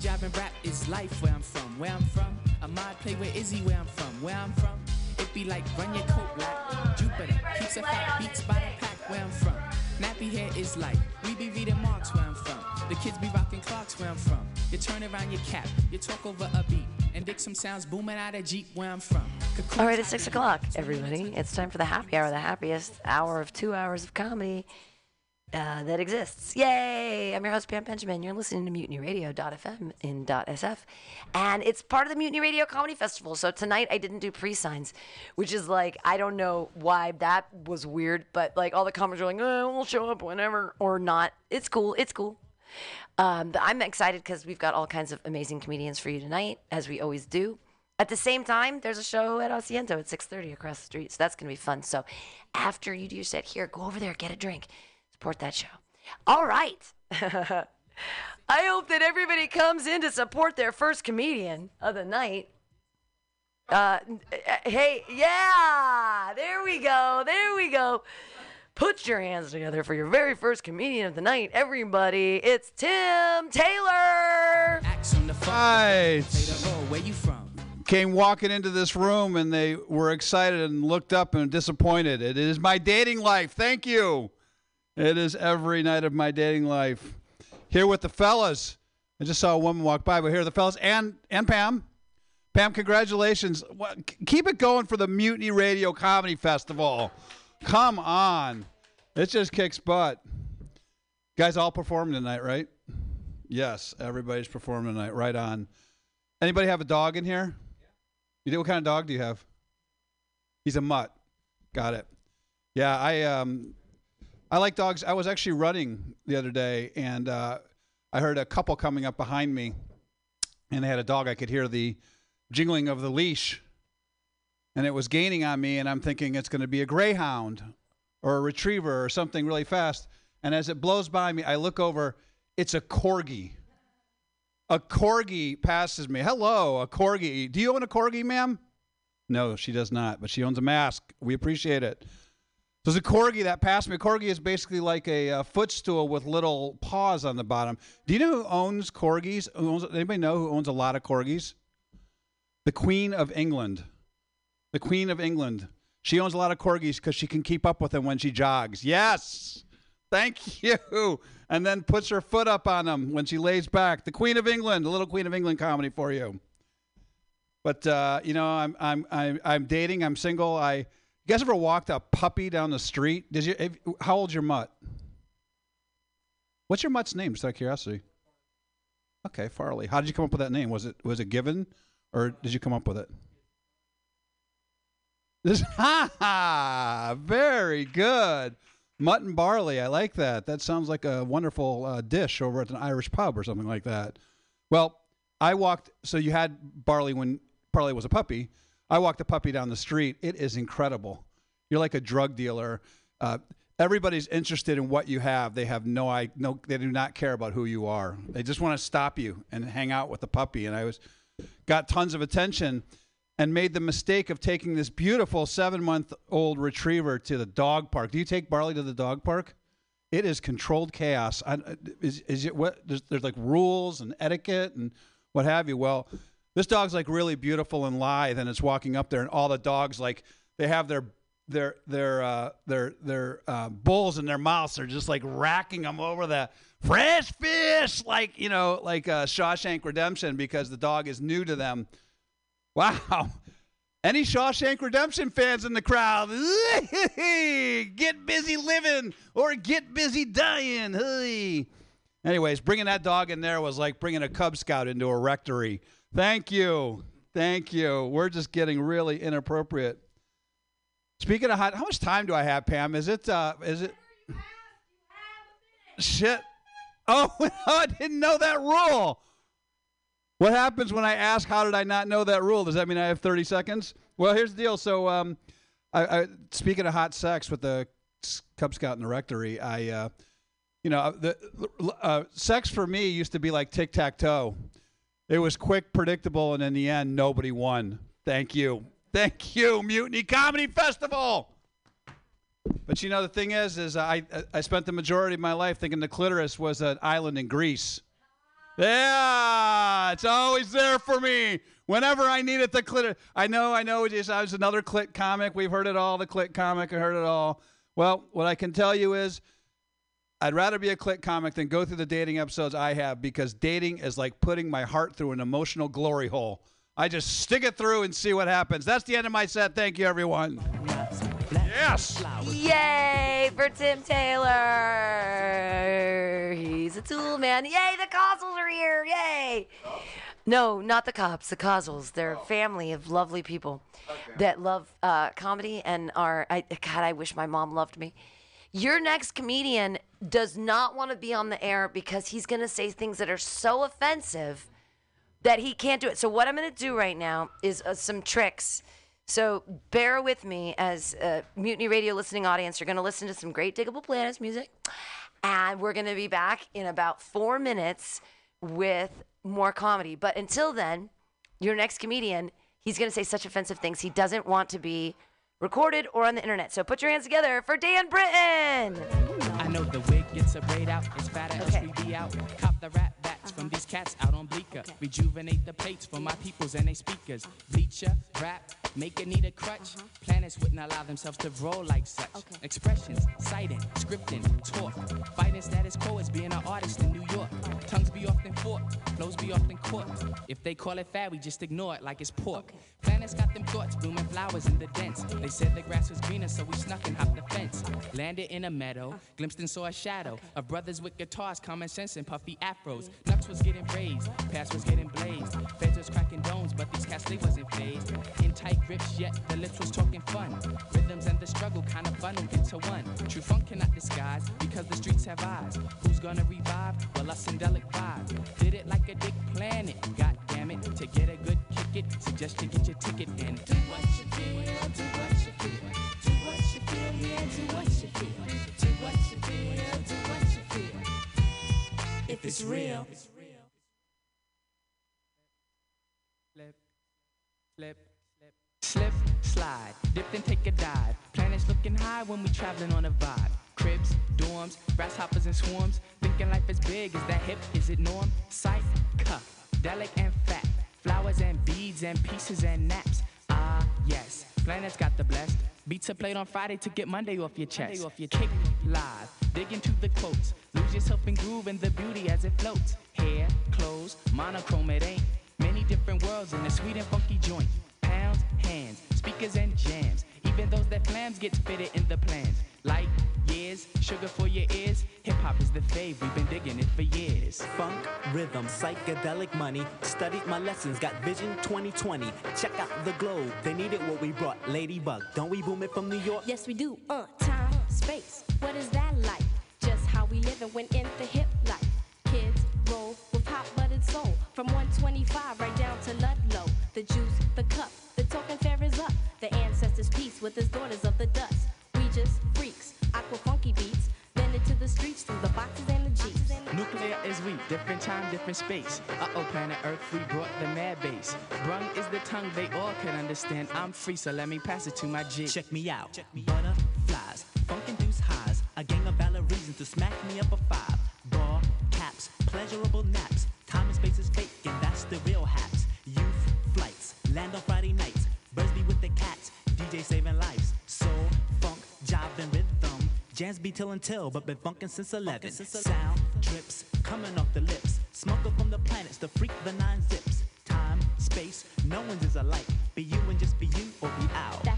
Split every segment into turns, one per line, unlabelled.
Driving rap is life where I'm from. Where I'm from, I might play with Izzy where I'm from. Where I'm from, it be like run your coat black. Jupiter keeps a fat beats by the pack where I'm from. Nappy hair is like we be reading marks where I'm from. The kids be rocking clocks where I'm from. You turn around your cap, you talk over a beat, and dig some sounds booming out of Jeep where I'm from.
All right, it's six o'clock, everybody. It's time for the happy hour, the happiest hour of two hours of comedy uh, that exists. Yay! I'm your host, Pam Benjamin. You're listening to MutinyRadio.fm in .sf. And it's part of the Mutiny Radio Comedy Festival. So tonight I didn't do pre-signs, which is like, I don't know why that was weird, but like all the comics are like, oh, we'll show up whenever or not. It's cool. It's cool. Um, but I'm excited because we've got all kinds of amazing comedians for you tonight, as we always do. At the same time, there's a show at Asiento at 6:30 across the street, so that's gonna be fun. So, after you do your set here, go over there, get a drink, support that show. All right. I hope that everybody comes in to support their first comedian of the night. Uh, hey, yeah, there we go, there we go. Put your hands together for your very first comedian of the night, everybody. It's Tim Taylor.
From?
Came walking into this room and they were excited and looked up and disappointed. It is my dating life. Thank you. It is every night of my dating life. Here with the fellas. I just saw a woman walk by, but here are the fellas and and Pam. Pam, congratulations. Keep it going for the Mutiny Radio Comedy Festival. Come on. It just kicks butt. Guys all performing tonight, right? Yes, everybody's performing tonight. Right on. Anybody have a dog in here? Yeah. You do what kind of dog do you have? He's a mutt. Got it. Yeah, I um I like dogs. I was actually running the other day and uh, I heard a couple coming up behind me and they had a dog. I could hear the jingling of the leash and it was gaining on me and I'm thinking it's going to be a greyhound or a retriever or something really fast. And as it blows by me, I look over, it's a corgi. A corgi passes me. Hello, a corgi. Do you own a corgi, ma'am? No, she does not, but she owns a mask. We appreciate it. So a corgi that passed me. Corgi is basically like a, uh footstool with little paws on the bottom. Do you know who owns corgis? Who owns, anybody know who owns a lot of corgis? The Queen of England. The Queen of England. She owns a lot of corgis because she can keep up with them when she jogs. Yes. Thank you. And then puts her foot up on them when she lays back. The Queen of England, a little Queen of England comedy for you. But uh, you know, I'm I'm I'm I'm dating. I'm single. I guys ever walked a puppy down the street? Did you? If, how old's your mutt? What's your mutt's name? Just out of curiosity. Okay, Farley. How did you come up with that name? Was it was it given, or did you come up with it? This ha ha, very good. Mutton barley, I like that. That sounds like a wonderful uh, dish over at an Irish pub or something like that. Well, I walked. So you had barley when Barley was a puppy. I walked a puppy down the street. It is incredible. You're like a drug dealer. Uh, everybody's interested in what you have. They have no, I no, they do not care about who you are. They just want to stop you and hang out with the puppy. And I was got tons of attention and made the mistake of taking this beautiful seven month old retriever to the dog park. Do you take Barley to the dog park? It is controlled chaos. I, is, is it what? There's, there's like rules and etiquette and what have you. Well, this dog's like really beautiful and lithe, and it's walking up there, and all the dogs like they have their their their uh, their their uh, bulls in their mouths. They're just like racking them over the fresh fish, like you know, like uh, Shawshank Redemption, because the dog is new to them. Wow. Any Shawshank Redemption fans in the crowd? get busy living or get busy dying. Anyways, bringing that dog in there was like bringing a Cub Scout into a rectory. Thank you. Thank you. We're just getting really inappropriate. Speaking of hot, how much time do I have, Pam? Is it? Uh, is it? Shit. Oh, I didn't know that rule. What happens when I ask, how did I not know that rule? Does that mean I have 30 seconds? Well, here's the deal. So, um, I, I, speaking of hot sex with the Cub Scout in the rectory, I, uh, you know, the uh, sex for me used to be like tic tac toe. It was quick, predictable, and in the end, nobody won. Thank you. Thank you, Mutiny Comedy Festival. But you know, the thing is, is I, I spent the majority of my life thinking the clitoris was an island in Greece. Yeah, it's always there for me. Whenever I need it, the clit. I know, I know. It's, I was another clit comic. We've heard it all. The clit comic. I heard it all. Well, what I can tell you is, I'd rather be a click comic than go through the dating episodes I have because dating is like putting my heart through an emotional glory hole. I just stick it through and see what happens. That's the end of my set. Thank you, everyone. Yes.
Yay for Tim Taylor. He's a tool man. Yay, the Cosles are here. Yay. No, not the cops, the Cosles. They're a family of lovely people that love uh, comedy and are. I, God, I wish my mom loved me. Your next comedian does not want to be on the air because he's going to say things that are so offensive that he can't do it. So, what I'm going to do right now is uh, some tricks so bear with me as a Mutiny Radio listening audience. You're going to listen to some great Digable Planets music. And we're going to be back in about four minutes with more comedy. But until then, your next comedian, he's going to say such offensive things. He doesn't want to be recorded or on the internet. So put your hands together for Dan Britton.
I know the wig gets a braid out. It's fatter okay. as we be out. Cop the rap bats uh-huh. from these cats out on Bleecker. Okay. Rejuvenate the plates for my peoples and they speakers. Bleacher, rap, Make it need a crutch. Uh-huh. Planets wouldn't allow themselves to roll like such. Okay. Expressions, citing, scripting, talk. Fighting status quo as being an artist in New York. Tongues be often forked, flows be often caught. If they call it fad, we just ignore it like it's pork. Okay. Planets got them thoughts, blooming flowers in the dents. They said the grass was greener, so we snuck and hopped the fence. Landed in a meadow, glimpsed and saw a shadow of brothers with guitars, common sense and puffy afros. Nuts was getting raised, past was getting blazed. Feds was cracking domes, but these cats they wasn't phased. In tight grips, yet the lips was talking fun. Rhythms and the struggle kind of bundled into one. True funk cannot disguise because the streets have eyes. Who's gonna revive? Well, a syndelic vibe. Did it like a dick planet. God damn it. To get a good kick it, suggest you get your ticket and do what you feel, do what you feel. Do what you feel, yeah, do what If it's real. Flip, flip. Slip, slide, dip and take a dive. Planets looking high when we traveling on a vibe. Cribs, dorms, grasshoppers and swarms. Thinking life is big, is that hip? Is it norm? Sight, cuff, delic and fat. Flowers and beads and pieces and naps. Ah, yes, planets got the blessed. Beats are played on Friday to get Monday off your chest. Off your Kick live, dig into the quotes. Lose yourself in groove and the beauty as it floats. Hair, clothes, monochrome, it ain't. Many different worlds in a sweet and funky joint pounds, hands, speakers and jams. Even those that flams get fitted in the plans. Like years, sugar for your ears. Hip hop is the fave, we've been digging it for years.
Funk, rhythm, psychedelic money. Studied my lessons, got vision 2020. Check out the globe, they needed what we brought. Ladybug, don't we boom it from New York?
Yes, we do. Uh, time, space, what is that like? Just how we live and went in the hip life. Kids roll with hot buttered soul. From 125 right down to Ludlow. The juice, the cup, the token fair is up. The ancestors' peace with his daughters of the dust. We just freaks, aqua funky beats. Then into the streets through the boxes and the jeeps.
Nuclear is we, different time, different space. Uh oh, planet Earth, we brought the mad base. Brung is the tongue they all can understand. I'm free, so let me pass it to my G.
Check me out. Check me Butterflies, funk induced highs. A gang of valid reasons to smack me up a five. Ball caps, pleasurable naps. Time and space is fake, and that's the real haps. Youth flights, land on Friday nights. DJ saving lives. Soul, funk, jive, and rhythm. Jazz be till and till, but been funkin' since 11. Sound drips, coming off the lips. Smoker from the planets, the freak, the nine zips. Time, space, no one's is alike. Be you and just be you, or be out.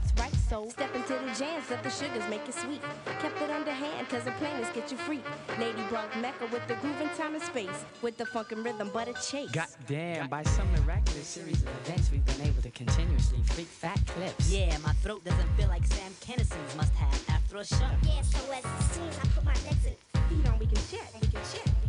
That's right, so step into the jams, let the sugars make it sweet. Kept it underhand cause the planets get you free. Ladybug Mecca with the groove in time and space. With the funk and rhythm, but a chase.
Goddamn, by some miraculous series of events, we've been able to continuously freak fat clips.
Yeah, my throat doesn't feel like Sam Kinison's must have after a show.
Yeah, so as it seems, I put my legs in.
Feet on, we can chat, we can chat, we can chat.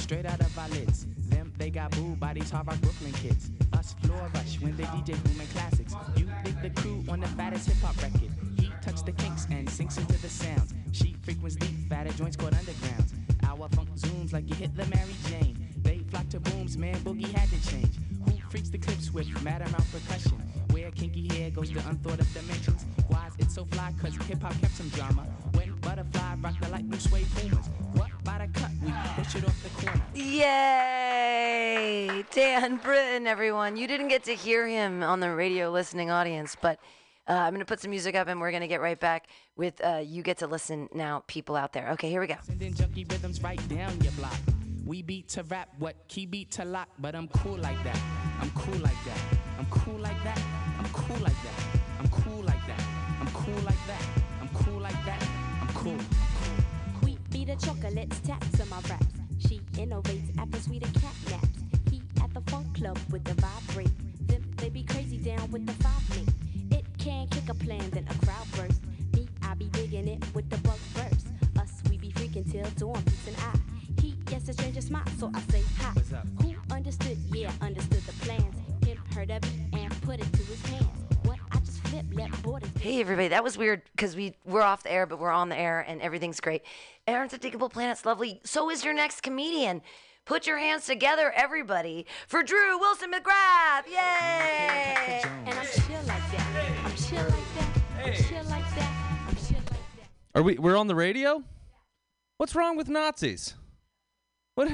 Straight out of our lids. Them, they got booed by these rock Brooklyn kids. Us floor rush when they DJ booming classics. You dig the crew on the fattest hip hop record. He touch the kinks and sinks into the sounds. She frequents deep, fatter joints called undergrounds.
Dan Britton, everyone. You didn't get to hear him on the radio listening audience, but uh, I'm going to put some music up and we're going to get right back with uh, You Get to Listen Now, people out there. Okay, here we go.
Sending junky rhythms right down your block. We beat to rap, what key beat to lock, but I'm cool like that. I'm cool like that. I'm cool like that. I'm cool like that. I'm cool like that. I'm cool like that. I'm cool like that. I'm cool.
Wheat be the chocolates, taps on my raps. She innovates after sweeter cat funk club with the vibrate. Them they be crazy down with the five link. It can kick a plan, then a crowd burst. Me, I be digging it with the bug burst. Us, we be freaking till dawn, peace and I. He gets a stranger smile, so I say hi. Who understood? Yeah, understood the plans. Him heard of it and put it to his hands. What I just flip, let borders.
Hey, everybody. That was weird because we, we're off the air, but we're on the air and everything's great. Aren't the Digable Planets lovely? So is your next comedian. Put your hands together, everybody, for Drew Wilson McGrath. Yay!
And I'm chill like that. I'm chill like that. I'm chill like that. I'm chill like that.
Are we? We're on the radio. What's wrong with Nazis? What?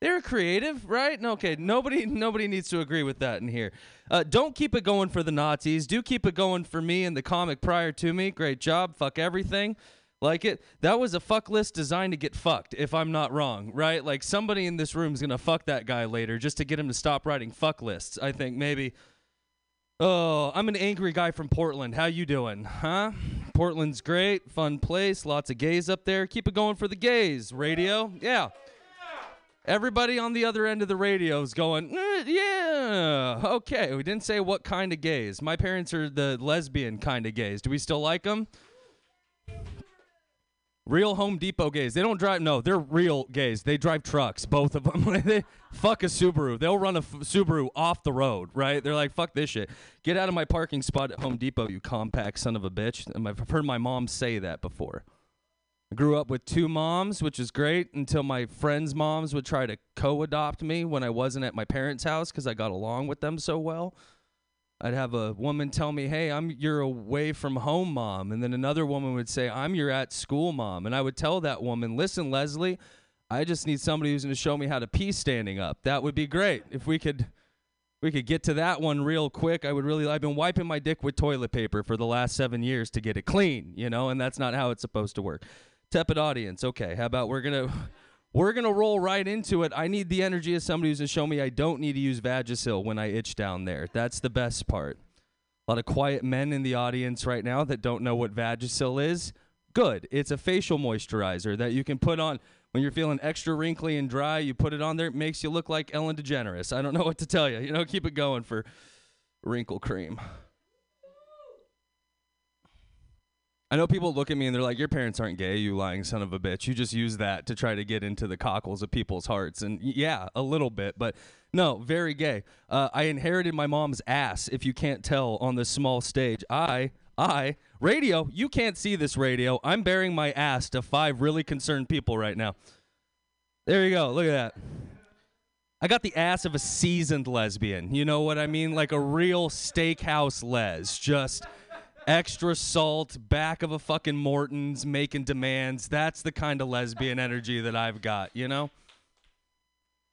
They're creative, right? Okay. Nobody, nobody needs to agree with that in here. Uh, don't keep it going for the Nazis. Do keep it going for me and the comic prior to me. Great job. Fuck everything. Like it. That was a fuck list designed to get fucked. If I'm not wrong, right? Like somebody in this room is gonna fuck that guy later just to get him to stop writing fuck lists. I think maybe. Oh, I'm an angry guy from Portland. How you doing? Huh? Portland's great, fun place, lots of gays up there. Keep it going for the gays. Radio? Yeah. Everybody on the other end of the radio is going, "Eh, yeah, okay. We didn't say what kind of gays. My parents are the lesbian kind of gays. Do we still like them? Real Home Depot gays. They don't drive. No, they're real gays. They drive trucks, both of them. they fuck a Subaru. They'll run a f- Subaru off the road, right? They're like, fuck this shit. Get out of my parking spot at Home Depot, you compact son of a bitch. And I've heard my mom say that before. I grew up with two moms, which is great until my friends' moms would try to co adopt me when I wasn't at my parents' house because I got along with them so well. I'd have a woman tell me, "Hey, I'm your away from home mom," and then another woman would say, "I'm your at school mom," and I would tell that woman, "Listen, Leslie, I just need somebody who's going to show me how to pee standing up. That would be great if we could." We could get to that one real quick. I would really. I've been wiping my dick with toilet paper for the last seven years to get it clean, you know, and that's not how it's supposed to work. Tepid audience. Okay, how about we're gonna we're gonna roll right into it. I need the energy of somebody who's gonna show me I don't need to use Vagisil when I itch down there. That's the best part. A lot of quiet men in the audience right now that don't know what Vagisil is. Good. It's a facial moisturizer that you can put on when you're feeling extra wrinkly and dry. You put it on there, it makes you look like Ellen DeGeneres. I don't know what to tell you. You know, keep it going for wrinkle cream. I know people look at me and they're like, "Your parents aren't gay, you lying son of a bitch. You just use that to try to get into the cockles of people's hearts." And yeah, a little bit, but no, very gay. Uh, I inherited my mom's ass. If you can't tell on this small stage, I, I, radio. You can't see this radio. I'm bearing my ass to five really concerned people right now. There you go. Look at that. I got the ass of a seasoned lesbian. You know what I mean? Like a real steakhouse les. Just extra salt, back of a fucking Morton's, making demands. That's the kind of lesbian energy that I've got, you know?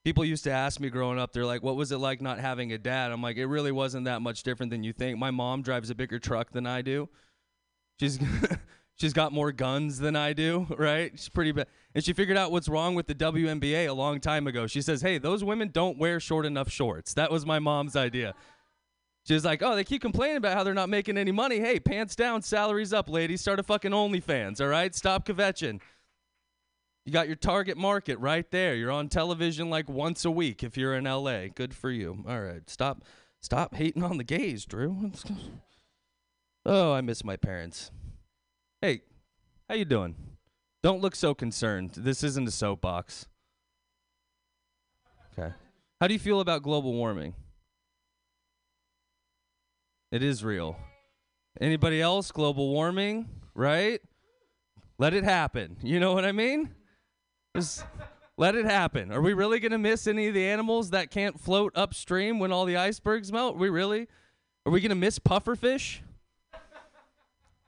People used to ask me growing up, they're like, what was it like not having a dad? I'm like, it really wasn't that much different than you think. My mom drives a bigger truck than I do. She's. She's got more guns than I do, right? She's pretty bad. And she figured out what's wrong with the WNBA a long time ago. She says, hey, those women don't wear short enough shorts. That was my mom's idea. She was like, oh, they keep complaining about how they're not making any money. Hey, pants down, salaries up, ladies. Start a fucking OnlyFans, all right? Stop kvetching. You got your target market right there. You're on television like once a week if you're in LA. Good for you. All right, stop, stop hating on the gays, Drew. Oh, I miss my parents. Hey, how you doing? Don't look so concerned. This isn't a soapbox. Okay. How do you feel about global warming? It is real. Anybody else? Global warming, right? Let it happen. You know what I mean? Just let it happen. Are we really going to miss any of the animals that can't float upstream when all the icebergs melt? Are we really? Are we going to miss pufferfish?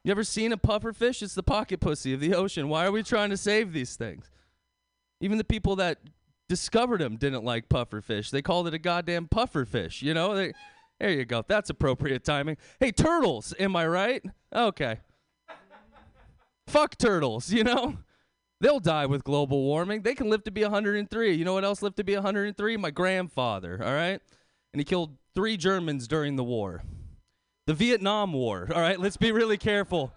You ever seen a pufferfish? It's the pocket pussy of the ocean. Why are we trying to save these things? Even the people that discovered them didn't like pufferfish. They called it a goddamn pufferfish. You know, they, there you go. That's appropriate timing. Hey, turtles, am I right? Okay. Fuck turtles, you know? They'll die with global warming. They can live to be 103. You know what else lived to be 103? My grandfather, all right? And he killed three Germans during the war. The Vietnam War, all right? Let's be really careful.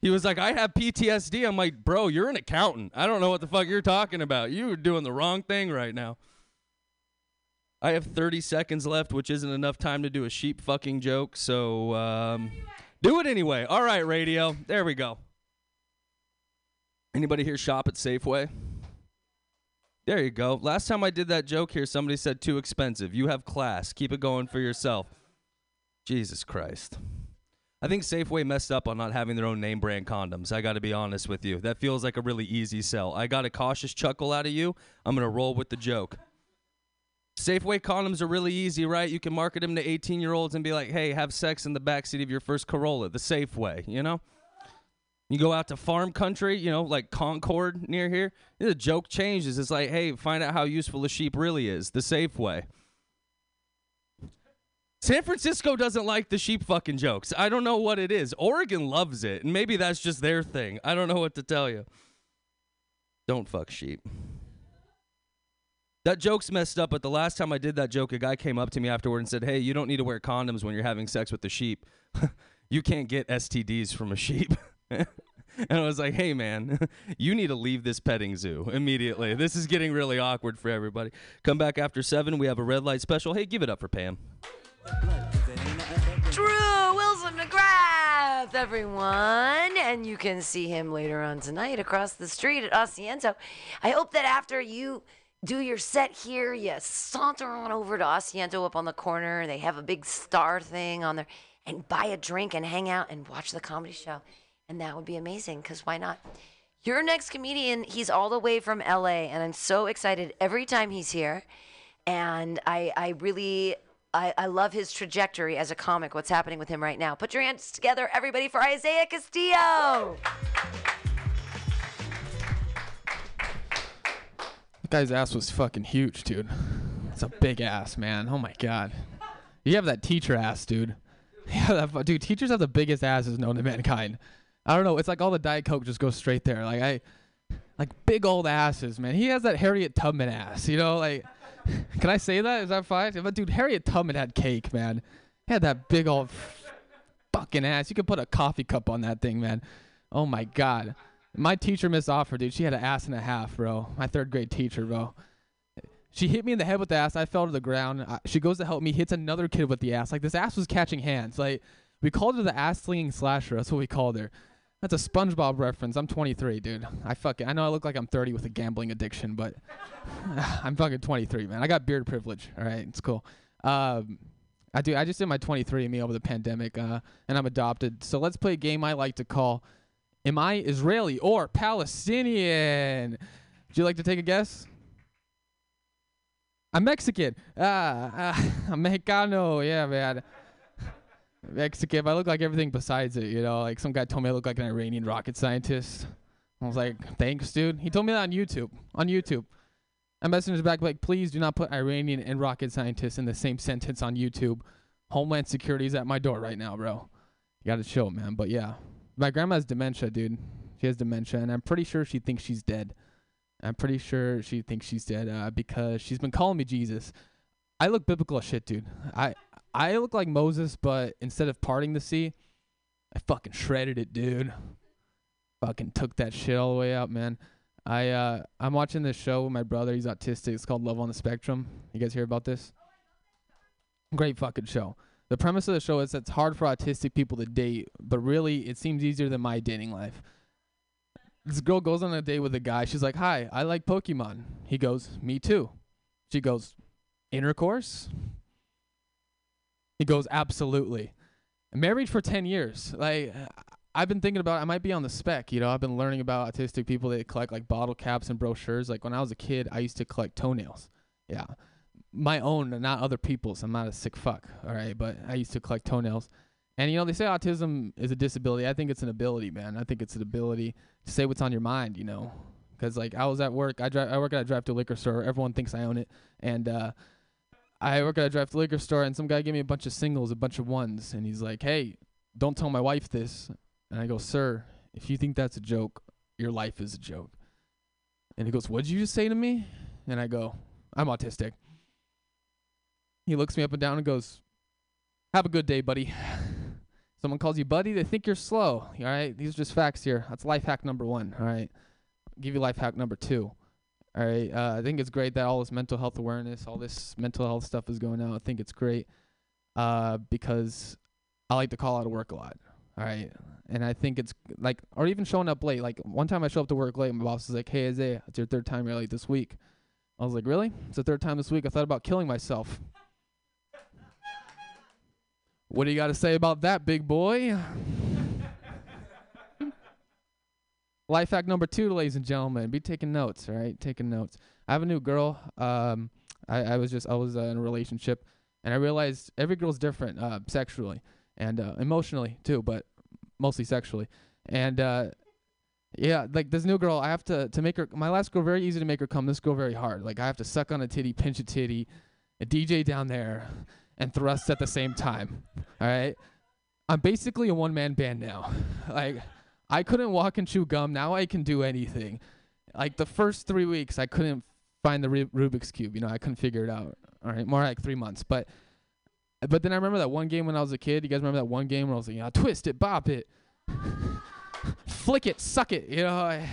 He was like, I have PTSD. I'm like, bro, you're an accountant. I don't know what the fuck you're talking about. You're doing the wrong thing right now. I have 30 seconds left, which isn't enough time to do a sheep fucking joke. So um, do it anyway. All right, radio. There we go. Anybody here shop at Safeway? There you go. Last time I did that joke here, somebody said too expensive. You have class. Keep it going for yourself. Jesus Christ. I think Safeway messed up on not having their own name brand condoms. I got to be honest with you. That feels like a really easy sell. I got a cautious chuckle out of you. I'm going to roll with the joke. Safeway condoms are really easy, right? You can market them to 18 year olds and be like, hey, have sex in the backseat of your first Corolla, the Safeway, you know? You go out to farm country, you know, like Concord near here. The joke changes. It's like, hey, find out how useful a sheep really is, the Safeway. San Francisco doesn't like the sheep fucking jokes. I don't know what it is. Oregon loves it, and maybe that's just their thing. I don't know what to tell you. Don't fuck sheep. That joke's messed up, but the last time I did that joke, a guy came up to me afterward and said, Hey, you don't need to wear condoms when you're having sex with the sheep. you can't get STDs from a sheep. and I was like, Hey, man, you need to leave this petting zoo immediately. This is getting really awkward for everybody. Come back after seven. We have a red light special. Hey, give it up for Pam.
Drew Wilson McGrath, everyone. And you can see him later on tonight across the street at Asiento. I hope that after you do your set here, you saunter on over to Asiento up on the corner. They have a big star thing on there. and buy a drink and hang out and watch the comedy show. And that would be amazing because why not? Your next comedian, he's all the way from LA, and I'm so excited every time he's here. And I, I really, I, I love his trajectory as a comic, what's happening with him right now. Put your hands together, everybody, for Isaiah Castillo.
Guy's ass was fucking huge, dude. It's a big ass, man. Oh my god. You have that teacher ass, dude. Yeah, that, dude. Teachers have the biggest asses known to mankind. I don't know. It's like all the Diet Coke just goes straight there. Like I, like big old asses, man. He has that Harriet Tubman ass. You know, like. Can I say that? Is that fine? But dude, Harriet Tubman had cake, man. He had that big old fucking ass. You could put a coffee cup on that thing, man. Oh my god. My teacher, Miss Offer, dude, she had an ass and a half, bro. My third grade teacher, bro. She hit me in the head with the ass. I fell to the ground. I, she goes to help me, hits another kid with the ass. Like this ass was catching hands. Like we called her the ass slinging slasher. That's what we called her. That's a SpongeBob reference. I'm 23, dude. I fucking I know I look like I'm 30 with a gambling addiction, but I'm fucking 23, man. I got beard privilege. All right, it's cool. Um, I do. I just did my 23 and me over the pandemic, uh, and I'm adopted. So let's play a game I like to call Am I Israeli or Palestinian? Would you like to take a guess? I'm Mexican. Ah, ah I'm Mexicano. Yeah, man. Mexican. I look like everything besides it, you know. Like some guy told me I look like an Iranian rocket scientist. I was like, thanks, dude. He told me that on YouTube. On YouTube. I messaged back like, please do not put Iranian and rocket scientist in the same sentence on YouTube. Homeland Security's at my door right now, bro. You gotta chill, man. But yeah, my grandma has dementia, dude. She has dementia, and I'm pretty sure she thinks she's dead. I'm pretty sure she thinks she's dead uh, because she's been calling me Jesus. I look biblical as shit, dude. I I look like Moses, but instead of parting the sea, I fucking shredded it, dude. Fucking took that shit all the way out, man. I uh I'm watching this show with my brother. He's autistic. It's called Love on the Spectrum. You guys hear about this? Great fucking show. The premise of the show is that it's hard for autistic people to date, but really it seems easier than my dating life. This girl goes on a date with a guy. She's like, "Hi, I like Pokemon." He goes, "Me too." She goes, "Intercourse?" He goes, "Absolutely." Married for 10 years. Like I've been thinking about I might be on the spec, you know. I've been learning about autistic people that collect like bottle caps and brochures. Like when I was a kid, I used to collect toenails. Yeah. My own, not other people's. I'm not a sick fuck, all right, but I used to collect toenails. And you know, they say autism is a disability. I think it's an ability, man. I think it's an ability to say what's on your mind, you know. Cuz like I was at work, I drive I work at a drive to liquor store. Everyone thinks I own it. And uh I work at a drive to liquor store and some guy gave me a bunch of singles, a bunch of ones, and he's like, "Hey, don't tell my wife this." And I go, "Sir, if you think that's a joke, your life is a joke." And he goes, "What'd you just say to me?" And I go, "I'm autistic." He looks me up and down and goes, "Have a good day, buddy." Someone calls you buddy, they think you're slow. All right, these are just facts here. That's life hack number one. All right, I'll give you life hack number two. All right, uh, I think it's great that all this mental health awareness, all this mental health stuff is going out. I think it's great uh, because I like to call out of work a lot. All right, and I think it's like, or even showing up late. Like one time I show up to work late, my boss is like, "Hey, Isaiah, it's your third time you're late this week." I was like, "Really? It's the third time this week." I thought about killing myself. What do you got to say about that, big boy? Life hack number two, ladies and gentlemen, be taking notes, right? Taking notes. I have a new girl. Um, I, I was just I was uh, in a relationship, and I realized every girl's different, uh, sexually and uh, emotionally too, but mostly sexually. And uh, yeah, like this new girl, I have to to make her. My last girl very easy to make her come. This girl very hard. Like I have to suck on a titty, pinch a titty, a DJ down there, and thrust at the same time. All right. I'm basically a one man band now. like I couldn't walk and chew gum. Now I can do anything. Like the first three weeks, I couldn't find the Ru- Rubik's cube. You know, I couldn't figure it out. All right, more like three months. But but then I remember that one game when I was a kid. You guys remember that one game where I was like, yeah, twist it, bop it, flick it, suck it. You know, I,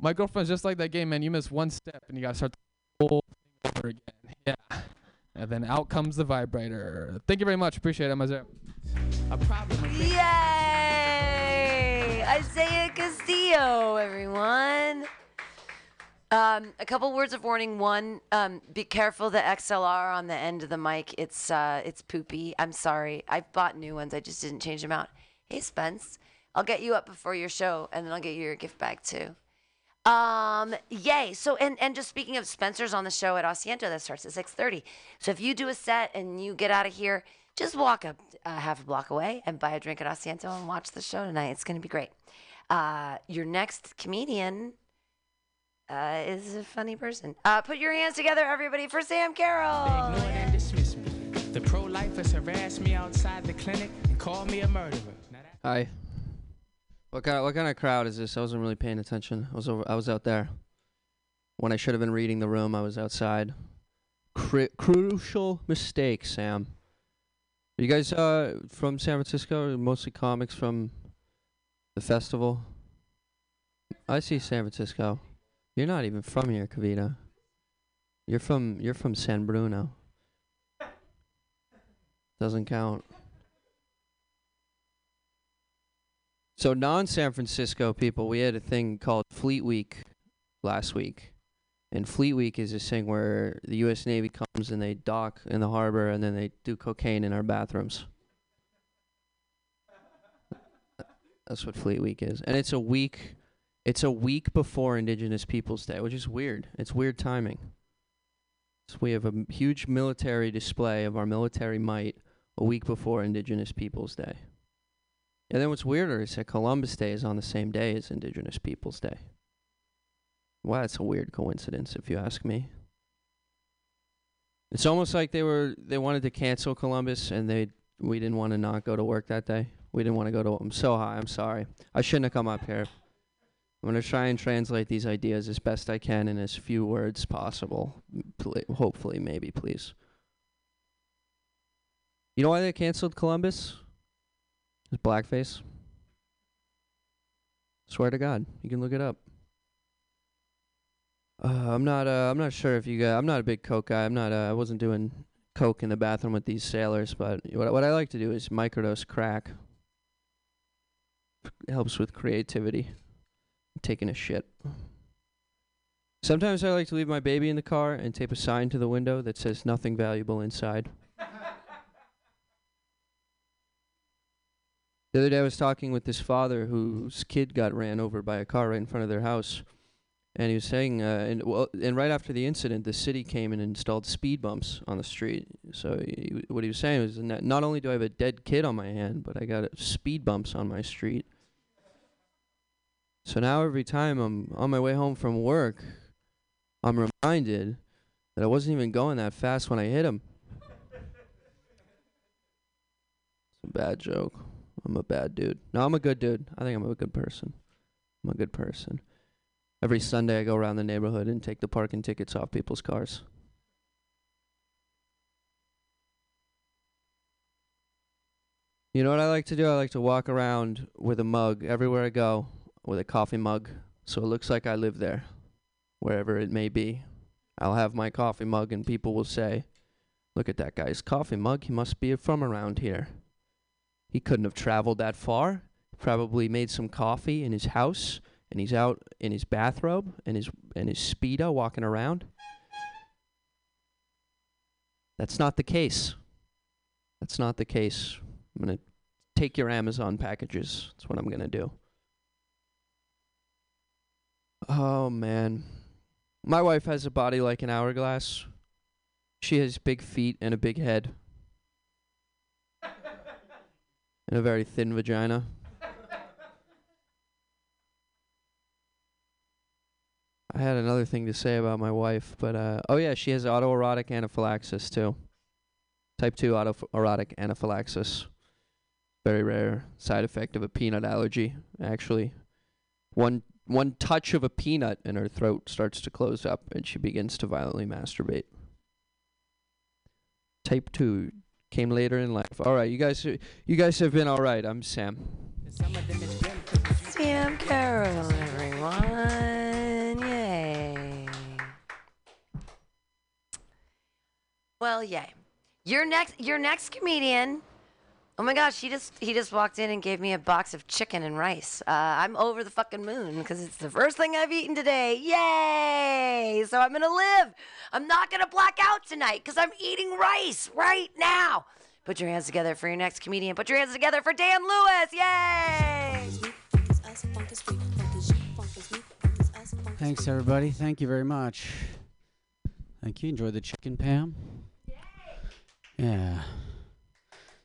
my girlfriend's just like that game, man. You miss one step and you gotta start the whole thing over again. Yeah. And then out comes the vibrator. Thank you very much. Appreciate it, Mazar.
A problem.
Yay! Isaiah Castillo, everyone. Um, a couple words of warning. One, um, be careful the XLR on the end of the mic. It's uh, it's poopy. I'm sorry. I bought new ones. I just didn't change them out. Hey Spence, I'll get you up before your show, and then I'll get you your gift bag too. Um, yay. So, and, and just speaking of Spencer's on the show at Asiento, that starts at 6.30. So if you do a set and you get out of here, just walk up uh, half a block away and buy a drink at Asiento and watch the show tonight. It's going to be great. Uh, your next comedian uh, is a funny person. Uh, put your hands together, everybody, for Sam Carroll.
They ignored and dismissed me. The pro-lifers harassed me outside the clinic and called me a murderer. Now that-
Hi. What kind of what kind of crowd is this? I wasn't really paying attention. I was over. I was out there. When I should have been reading the room, I was outside. Crucial mistake, Sam. Are you guys uh from San Francisco? Mostly comics from the festival. I see San Francisco. You're not even from here, Kavita. You're from you're from San Bruno. Doesn't count. So non San Francisco people, we had a thing called Fleet Week last week. And Fleet Week is this thing where the US Navy comes and they dock in the harbor and then they do cocaine in our bathrooms. That's what Fleet Week is. And it's a week it's a week before Indigenous Peoples Day, which is weird. It's weird timing. So we have a m- huge military display of our military might a week before Indigenous Peoples Day. And then what's weirder is that Columbus Day is on the same day as Indigenous Peoples Day. Wow, that's a weird coincidence if you ask me. It's almost like they were they wanted to cancel Columbus and they we didn't want to not go to work that day. We didn't want to go to I'm so high, I'm sorry. I shouldn't have come up here. I'm to try and translate these ideas as best I can in as few words possible. Pl- hopefully, maybe, please. You know why they canceled Columbus? Blackface. Swear to God, you can look it up. Uh, I'm not. Uh, I'm not sure if you guys. I'm not a big coke guy. I'm not. Uh, I wasn't doing coke in the bathroom with these sailors. But what what I like to do is microdose crack. It helps with creativity. taking a shit. Sometimes I like to leave my baby in the car and tape a sign to the window that says nothing valuable inside. The other day I was talking with this father whose kid got ran over by a car right in front of their house. And he was saying, uh, and well, and right after the incident, the city came and installed speed bumps on the street. So he, what he was saying was, not, only do I have a dead kid on my hand, but I got uh, speed bumps on my street. So now every time I'm on my way home from work, I'm reminded that I wasn't even going that fast when I hit him. It's a bad joke. I'm a bad dude. No, I'm a good dude. I think I'm a good person. I'm a good person. Every Sunday I go around the neighborhood and take the parking tickets off people's cars. You know what I like to do? I like to walk around with a mug everywhere I go, with a coffee mug, so it looks like I live there, wherever it may be. I'll have my coffee mug, and people will say, Look at that guy's coffee mug. He must be from around here. He couldn't have traveled that far. Probably made some coffee in his house, and he's out in his bathrobe and his and his speedo walking around. That's not the case. That's not the case. I'm gonna take your Amazon packages. That's what I'm gonna do. Oh man. My wife has a body like an hourglass. She has big feet and a big head. And a very thin vagina. I had another thing to say about my wife, but uh oh yeah, she has autoerotic anaphylaxis too. Type 2 autoerotic anaphylaxis. Very rare side effect of a peanut allergy, actually. One one touch of a peanut and her throat starts to close up and she begins to violently masturbate. Type 2 came later in life. All right, you guys you guys have been all right. I'm Sam.
Sam Carroll, everyone. Yay. Well, yay. Your next your next comedian Oh my gosh, he just he just walked in and gave me a box of chicken and rice. Uh, I'm over the fucking moon because it's the first thing I've eaten today. Yay! So I'm gonna live. I'm not gonna black out tonight because I'm eating rice right now. Put your hands together for your next comedian. Put your hands together for Dan Lewis. Yay!
Thanks, everybody. Thank you very much. Thank you. Enjoy the chicken, Pam. Yeah.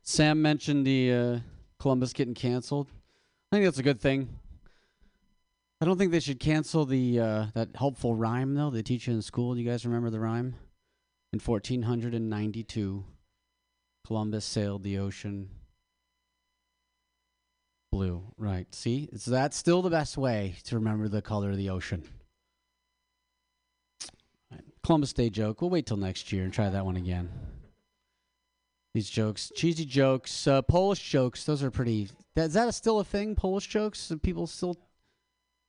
Sam mentioned the uh, Columbus getting canceled. I think that's a good thing. I don't think they should cancel the uh, that helpful rhyme though they teach you in school. Do you guys remember the rhyme? In 1492, Columbus sailed the ocean blue. Right. See, so that's still the best way to remember the color of the ocean. Columbus Day joke. We'll wait till next year and try that one again. These jokes, cheesy jokes, uh, Polish jokes. Those are pretty. Is that a still a thing? Polish jokes? People still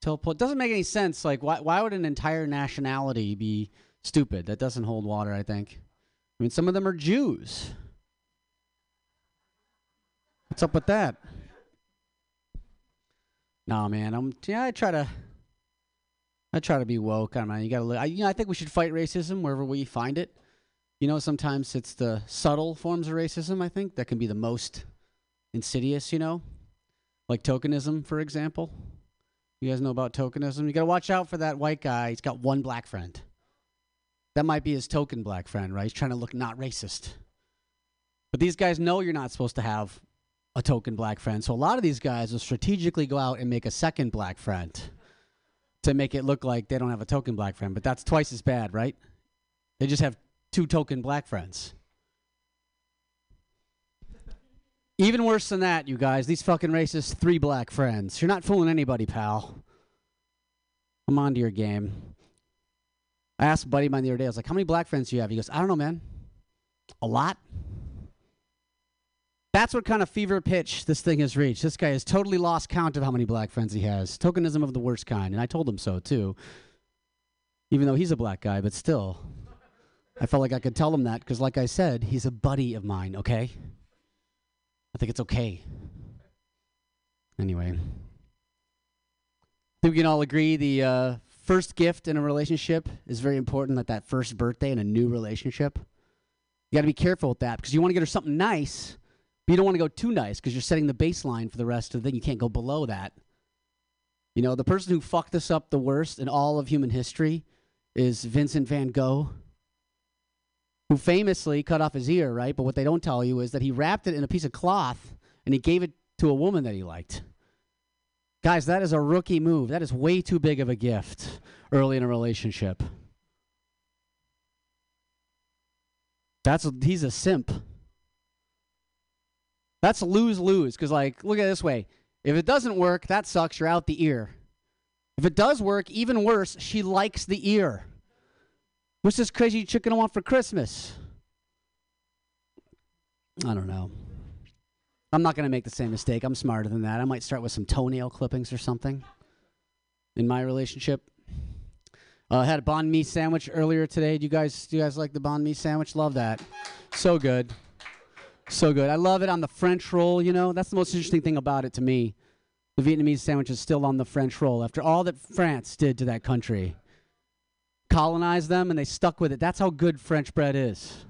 tell? It doesn't make any sense. Like, why? Why would an entire nationality be stupid? That doesn't hold water. I think. I mean, some of them are Jews. What's up with that? Nah, man. I'm. Yeah, I try to. I try to be woke. I mean, you gotta. Look, I, you know, I think we should fight racism wherever we find it. You know, sometimes it's the subtle forms of racism, I think, that can be the most insidious, you know? Like tokenism, for example. You guys know about tokenism? You got to watch out for that white guy. He's got one black friend. That might be his token black friend, right? He's trying to look not racist. But these guys know you're not supposed to have a token black friend. So a lot of these guys will strategically go out and make a second black friend to make it look like they don't have a token black friend. But that's twice as bad, right? They just have two token black friends. Even worse than that, you guys, these fucking racists, three black friends. You're not fooling anybody, pal. I'm on to your game. I asked a buddy of mine the other day, I was like, how many black friends do you have? He goes, I don't know, man. A lot? That's what kind of fever pitch this thing has reached. This guy has totally lost count of how many black friends he has. Tokenism of the worst kind. And I told him so, too. Even though he's a black guy, but still. I felt like I could tell him that because, like I said, he's a buddy of mine, okay? I think it's okay. Anyway, I think we can all agree the uh, first gift in a relationship is very important, like that first birthday in a new relationship. You got to be careful with that because you want to get her something nice, but you don't want to go too nice because you're setting the baseline for the rest of the thing. You can't go below that. You know, the person who fucked this up the worst in all of human history is Vincent van Gogh who famously cut off his ear, right? But what they don't tell you is that he wrapped it in a piece of cloth and he gave it to a woman that he liked. Guys, that is a rookie move. That is way too big of a gift early in a relationship. That's a, he's a simp. That's lose lose because like look at this way. If it doesn't work, that sucks. You're out the ear. If it does work, even worse, she likes the ear. What's this crazy chicken I want for Christmas? I don't know. I'm not going to make the same mistake. I'm smarter than that. I might start with some toenail clippings or something in my relationship. Uh, I had a banh mi sandwich earlier today. Do you guys, do you guys like the banh mi sandwich? Love that. So good. So good. I love it on the French roll, you know. That's the most interesting thing about it to me. The Vietnamese sandwich is still on the French roll after all that France did to that country colonized them and they stuck with it. That's how good French bread is.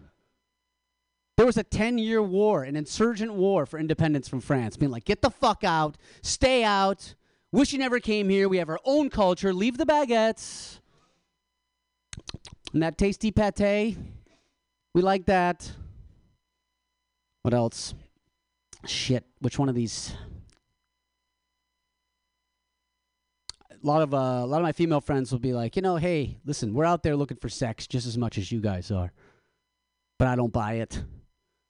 There was a 10 year war, an insurgent war for independence from France, being like, get the fuck out, stay out, wish you never came here, we have our own culture, leave the baguettes. And that tasty pate, we like that. What else? Shit, which one of these? A lot of uh, a lot of my female friends will be like, you know, hey, listen, we're out there looking for sex just as much as you guys are, but I don't buy it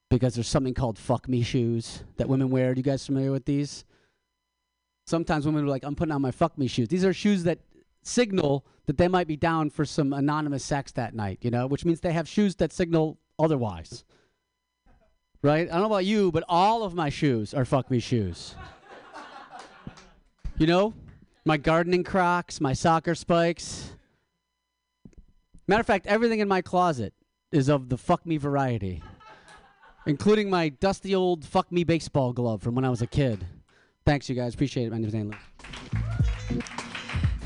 because there's something called fuck me shoes that women wear. Are you guys familiar with these? Sometimes women are like, I'm putting on my fuck me shoes. These are shoes that signal that they might be down for some anonymous sex that night, you know, which means they have shoes that signal otherwise. Right? I don't know about you, but all of my shoes are fuck me shoes. you know? My gardening crocs, my soccer spikes. Matter of fact, everything in my closet is of the fuck me variety. including my dusty old fuck me baseball glove from when I was a kid. Thanks, you guys. Appreciate it. My name's Dan Lewis.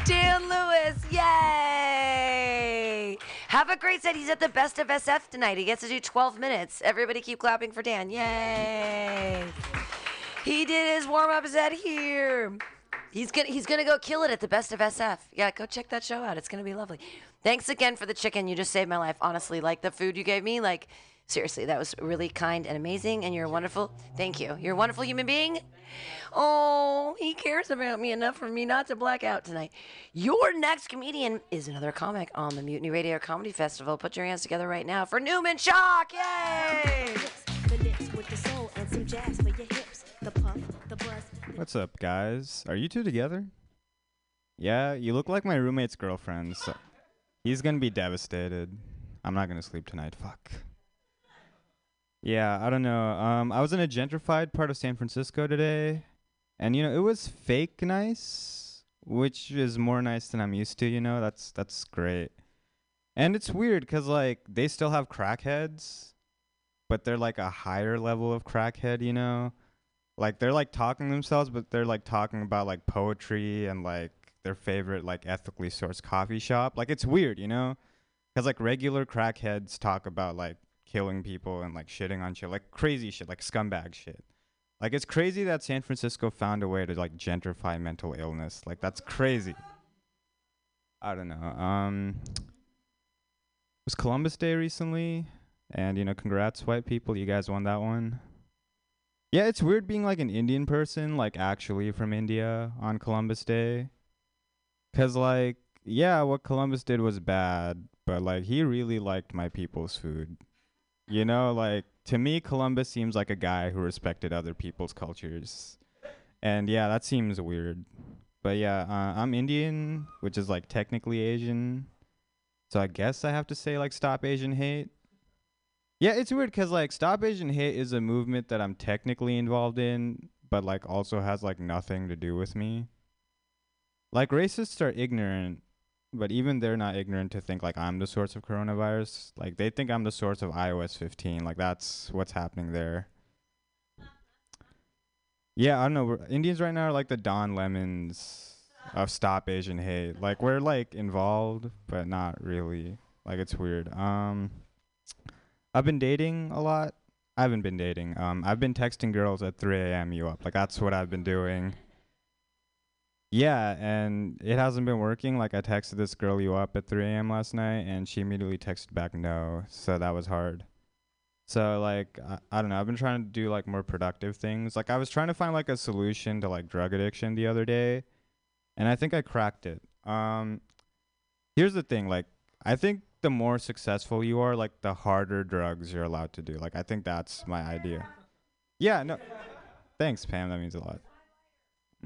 Dan Lewis, yay! Have a great set. He's at the Best of SF tonight. He gets to do 12 minutes. Everybody keep clapping for Dan. Yay! He did his warm up set here. He's gonna he's gonna go kill it at the Best of SF. Yeah, go check that show out. It's gonna be lovely. Thanks again for the chicken. You just saved my life. Honestly, like the food you gave me, like seriously, that was really kind and amazing. And you're wonderful. Thank you. You're a wonderful human being. Oh, he cares about me enough for me not to black out tonight. Your next comedian is another comic on the Mutiny Radio Comedy Festival. Put your hands together right now for Newman Shock. Yay!
The lips the
What's up, guys? Are you two together? Yeah, you look like my roommate's girlfriend. So he's gonna be devastated. I'm not gonna sleep tonight. Fuck. Yeah, I don't know. Um, I was in a gentrified part of San Francisco today, and you know it was fake nice, which is more nice than I'm used to. You know, that's that's great. And it's weird because like they still have crackheads, but they're like a higher level of crackhead. You know, like they're like talking themselves, but they're like talking about like poetry and like their favorite like ethically sourced coffee shop. Like it's weird, you know, because like regular crackheads talk about like killing people and like shitting on shit, like crazy shit, like scumbag shit. Like it's crazy that San Francisco found a way to like gentrify mental illness. Like that's crazy. I don't know. Um, it was Columbus Day recently, and you know, congrats, white people, you guys won that one. Yeah, it's weird being like an Indian person, like actually from India on Columbus Day. Cause like, yeah, what Columbus did was bad, but like he really liked my people's food. You know, like to me, Columbus seems like a guy who respected other people's cultures. And yeah, that seems weird. But yeah, uh, I'm Indian, which is like technically Asian. So I guess I have to say like stop Asian hate. Yeah, it's weird because like Stop Asian Hate is a movement that I'm technically involved in, but like also has like nothing to do with me. Like racists are ignorant, but even they're not ignorant to think like I'm the source of coronavirus. Like they think I'm the source of iOS 15. Like that's what's happening there. Yeah, I don't know. Indians right now are like the Don Lemons of Stop Asian Hate. Like we're like involved, but not really. Like it's weird. Um. I've been dating a lot. I haven't been dating. Um, I've been texting girls at 3 a.m. You up? Like that's what I've been doing. Yeah, and it hasn't been working. Like I texted this girl you up at 3 a.m. last night, and she immediately texted back no. So that was hard. So like I, I don't know. I've been trying to do like more productive things. Like I was trying to find like a solution to like drug addiction the other day, and I think I cracked it. Um, here's the thing. Like I think the more successful you are, like the harder drugs you're allowed to do. Like I think that's my idea. Yeah, no. Thanks, Pam. That means a lot.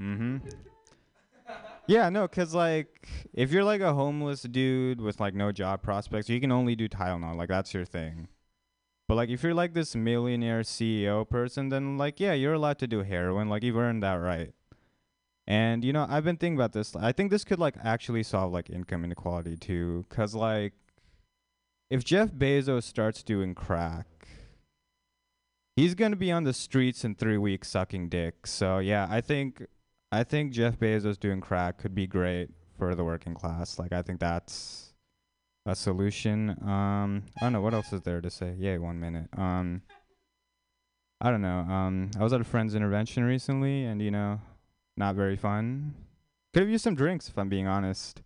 Mhm. Yeah, no, cuz like if you're like a homeless dude with like no job prospects, you can only do Tylenol. Like that's your thing. But like if you're like this millionaire CEO person, then like yeah, you're allowed to do heroin. Like you've earned that right. And you know, I've been thinking about this. I think this could like actually solve like income inequality too cuz like if Jeff Bezos starts doing crack, he's going to be on the streets in 3 weeks sucking dick. So yeah, I think I think Jeff Bezos doing crack could be great for the working class. Like I think that's a solution. Um I don't know what else is there to say. Yay, 1 minute. Um I don't know. Um I was at a friend's intervention recently and you know, not very fun. Could have used some drinks if I'm being honest.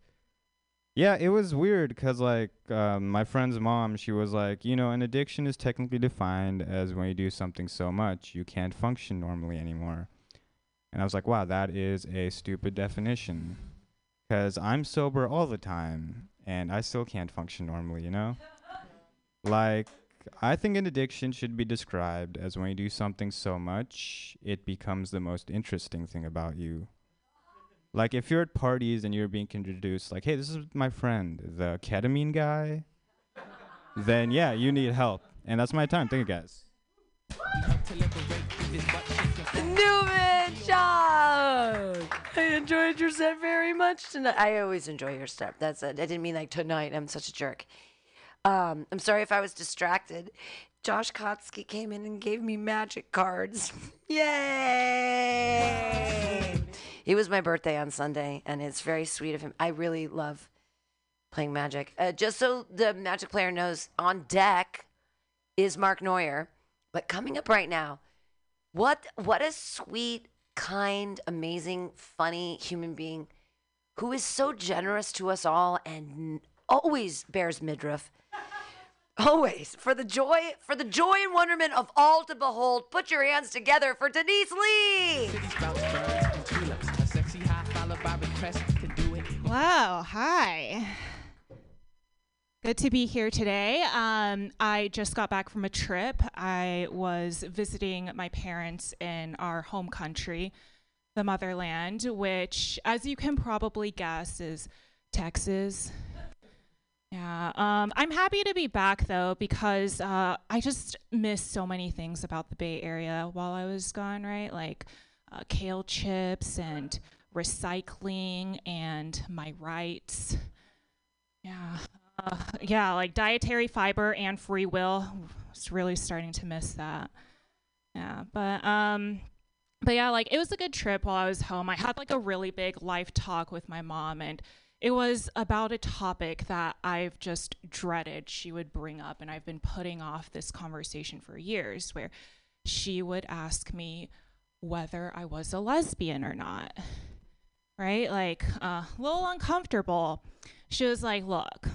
Yeah, it was weird because like um, my friend's mom, she was like, you know, an addiction is technically defined as when you do something so much you can't function normally anymore. And I was like, wow, that is a stupid definition, because I'm sober all the time and I still can't function normally, you know? Like, I think an addiction should be described as when you do something so much, it becomes the most interesting thing about you. Like if you're at parties and you're being introduced, like, hey, this is my friend, the ketamine guy, then yeah, you need help. And that's my time. Thank you guys.
Newman Shock! I enjoyed your set very much tonight. I always enjoy your stuff. That's it. I didn't mean like tonight. I'm such a jerk. Um, I'm sorry if I was distracted. Josh Kotsky came in and gave me magic cards. Yay! It was my birthday on Sunday, and it's very sweet of him. I really love playing magic. Uh, just so the magic player knows, on deck is Mark Neuer. But coming up right now, what what a sweet, kind, amazing, funny human being who is so generous to us all and always bears midriff. Always for the joy, for the joy and wonderment of all to behold. Put your hands together for Denise Lee.
Wow, hi. Good to be here today. Um, I just got back from a trip. I was visiting my parents in our home country, the motherland, which, as you can probably guess, is Texas. Yeah, um, I'm happy to be back though because uh, I just missed so many things about the Bay Area while I was gone, right? Like uh, kale chips and recycling and my rights. Yeah, uh, yeah, like dietary fiber and free will. I was really starting to miss that. Yeah, but um, but yeah, like it was a good trip while I was home. I had like a really big life talk with my mom and it was about a topic that I've just dreaded she would bring up, and I've been putting off this conversation for years, where she would ask me whether I was a lesbian or not. Right? Like, uh, a little uncomfortable. She was like, Look,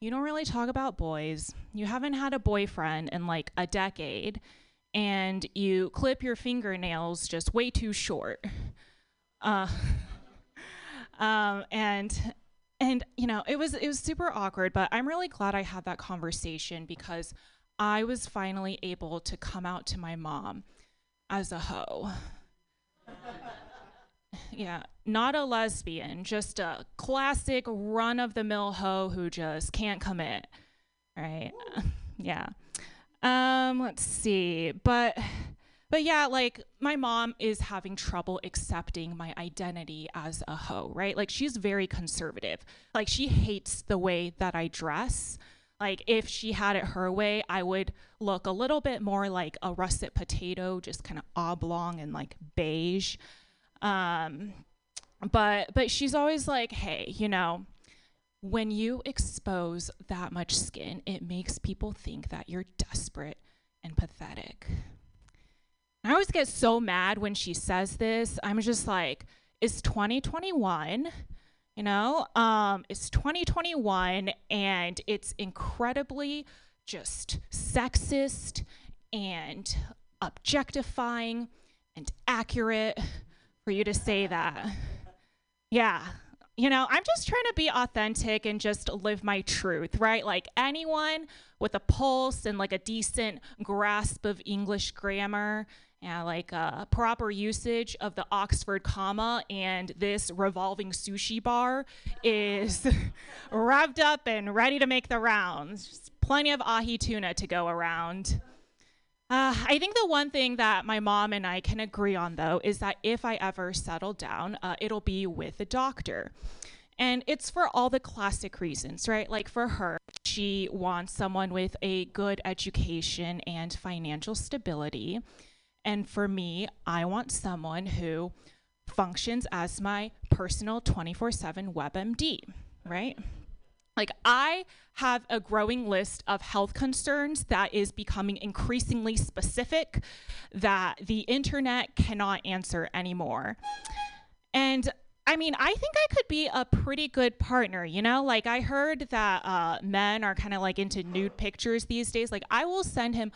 you don't really talk about boys. You haven't had a boyfriend in like a decade, and you clip your fingernails just way too short. Uh, um, and and you know it was it was super awkward but i'm really glad i had that conversation because i was finally able to come out to my mom as a hoe. Yeah not a lesbian just a classic run of the mill hoe who just can't commit right? Yeah. Um let's see but but yeah, like my mom is having trouble accepting my identity as a hoe, right? Like she's very conservative. Like she hates the way that I dress. Like if she had it her way, I would look a little bit more like a russet potato, just kind of oblong and like beige. Um, but but she's always like, hey, you know, when you expose that much skin, it makes people think that you're desperate and pathetic. I always get so mad when she says this. I'm just like, it's 2021, you know? Um, it's 2021 and it's incredibly just sexist and objectifying and accurate for you to say that. Yeah. You know, I'm just trying to be authentic and just live my truth, right? Like anyone with a pulse and like a decent grasp of English grammar yeah, like uh, proper usage of the Oxford comma and this revolving sushi bar is revved up and ready to make the rounds. Just plenty of ahi tuna to go around. Uh, I think the one thing that my mom and I can agree on, though, is that if I ever settle down, uh, it'll be with a doctor. And it's for all the classic reasons, right? Like for her, she wants someone with a good education and financial stability. And for me, I want someone who functions as my personal 24 7 WebMD, right? Like, I have a growing list of health concerns that is becoming increasingly specific that the internet cannot answer anymore. And I mean, I think I could be a pretty good partner, you know? Like, I heard that uh, men are kind of like into nude pictures these days. Like, I will send him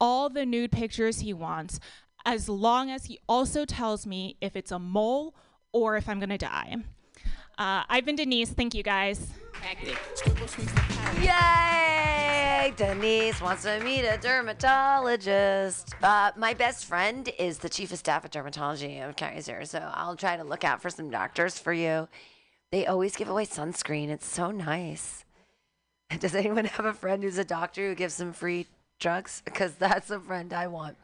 all the nude pictures he wants as long as he also tells me if it's a mole or if I'm going to die. Uh, I've been Denise. Thank you guys.
Yay! Denise wants to meet a dermatologist. Uh, my best friend is the chief of staff at dermatology of Kaiser, so I'll try to look out for some doctors for you. They always give away sunscreen. It's so nice. Does anyone have a friend who's a doctor who gives them free drugs? Because that's a friend I want.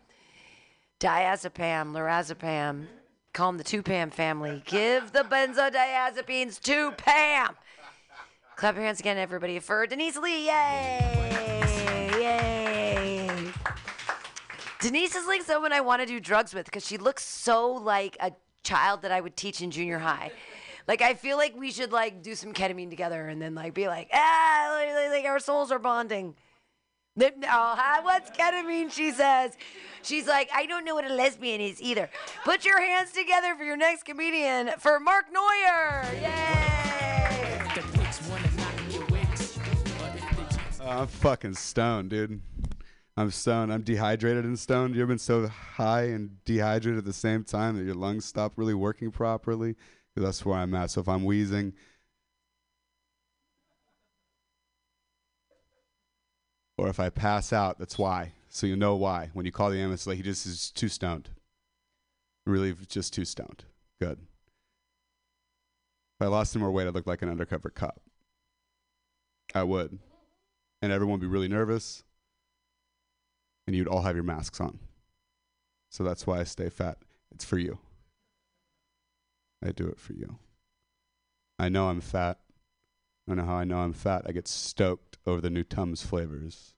Diazepam, lorazepam. Call them the two Pam family. Give the benzodiazepines to Pam. Clap your hands again, everybody, for Denise Lee. Yay! Yay! Denise is like someone I want to do drugs with because she looks so like a child that I would teach in junior high. Like I feel like we should like do some ketamine together and then like be like ah like, our souls are bonding. Oh, huh? what's ketamine? She says. She's like, I don't know what a lesbian is either. Put your hands together for your next comedian, for Mark Neuer. Yay!
Uh, I'm fucking stoned, dude. I'm stoned. I'm dehydrated and stoned. You ever been so high and dehydrated at the same time that your lungs stop really working properly. that's where I'm at. So if I'm wheezing, or if I pass out, that's why. So you know why. When you call the ambulance, like he just is too stoned. Really, just too stoned. Good. If I lost some more weight, I'd look like an undercover cop. I would. And everyone would be really nervous. And you'd all have your masks on. So that's why I stay fat. It's for you. I do it for you. I know I'm fat. I know how I know I'm fat. I get stoked over the new Tums flavors.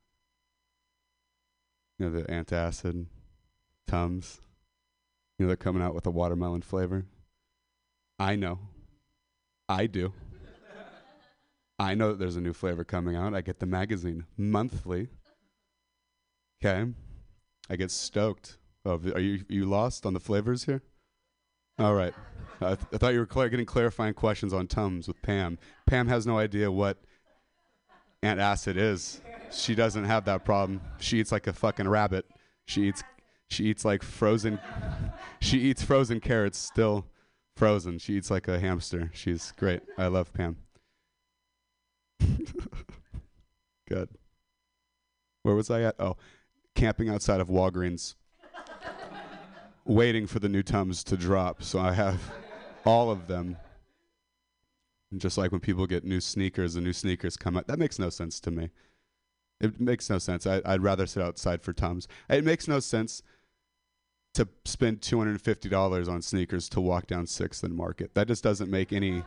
You know, the antacid, Tums. You know, they're coming out with a watermelon flavor. I know. I do. I know that there's a new flavor coming out. I get the magazine monthly. Okay. I get stoked. Oh, are you you lost on the flavors here? All right. I, th- I thought you were clar- getting clarifying questions on Tums with Pam. Pam has no idea what antacid is. She doesn't have that problem. She eats like a fucking rabbit. She eats she eats like frozen she eats frozen carrots still frozen. She eats like a hamster. She's great. I love Pam. Good. Where was I at? Oh, camping outside of Walgreens, waiting for the new Tums to drop. So I have all of them. And just like when people get new sneakers, the new sneakers come out. That makes no sense to me. It makes no sense. I, I'd rather sit outside for Tums. It makes no sense to spend $250 on sneakers to walk down 6th and Market. That just doesn't make any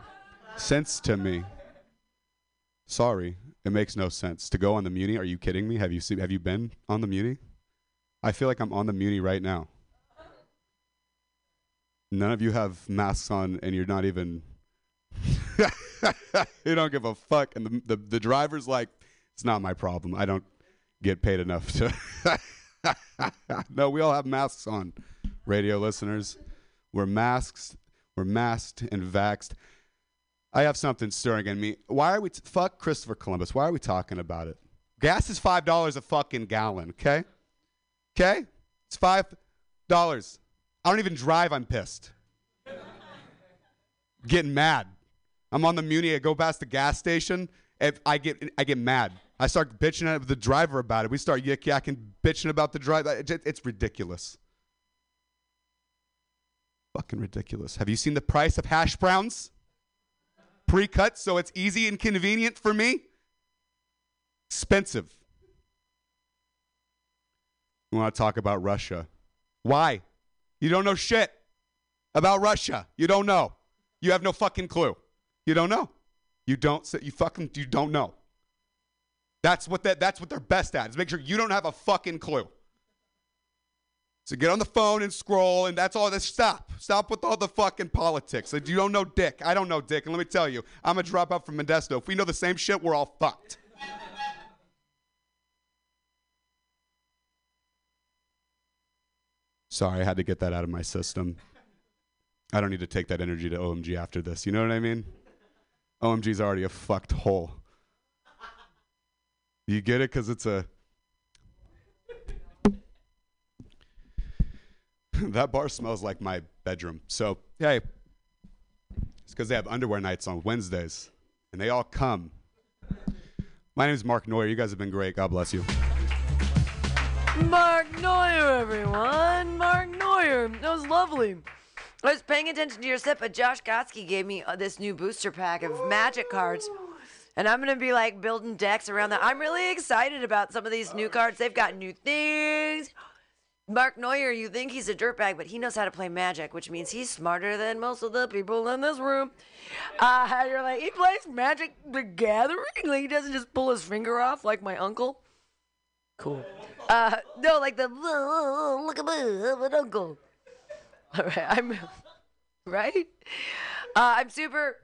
sense to me. Sorry, it makes no sense to go on the Muni. Are you kidding me? Have you seen, have you been on the Muni? I feel like I'm on the Muni right now. None of you have masks on, and you're not even. you don't give a fuck, and the, the the driver's like, it's not my problem. I don't get paid enough to. no, we all have masks on, radio listeners. We're masks. We're masked and vaxxed. I have something stirring in me. Why are we t- fuck Christopher Columbus? Why are we talking about it? Gas is five dollars a fucking gallon. Okay, okay, it's five dollars. I don't even drive. I'm pissed. Getting mad. I'm on the Muni. I go past the gas station. If I get I get mad. I start bitching at the driver about it. We start yik yakking, bitching about the driver. It- it- It's ridiculous. Fucking ridiculous. Have you seen the price of hash browns? pre-cut so it's easy and convenient for me. Expensive. We want to talk about Russia. Why? You don't know shit about Russia. You don't know. You have no fucking clue. You don't know. You don't you fucking you don't know. That's what that that's what they're best at. Is make sure you don't have a fucking clue. So get on the phone and scroll, and that's all. That stop, stop with all the fucking politics. Like, you don't know Dick. I don't know Dick, and let me tell you, I'm a dropout from Modesto. If we know the same shit, we're all fucked. Sorry, I had to get that out of my system. I don't need to take that energy to OMG after this. You know what I mean? OMG's already a fucked hole. You get it? Because it's a. that bar smells like my bedroom. So, hey, it's because they have underwear nights on Wednesdays, and they all come. My name is Mark Neuer. You guys have been great. God bless you.
Mark Neuer, everyone. Mark Neuer. That was lovely. I was paying attention to your set, but Josh Gotsky gave me uh, this new booster pack of magic cards. And I'm going to be like building decks around that. I'm really excited about some of these new cards. They've got new things. Mark Neuer, you think he's a dirtbag, but he knows how to play magic, which means he's smarter than most of the people in this room. Uh, you're like, he plays Magic the Gathering? Like, he doesn't just pull his finger off like my uncle? Cool. Uh, no, like the, "Oh, look at my, my uncle. All right, I'm, right? Uh, I'm super,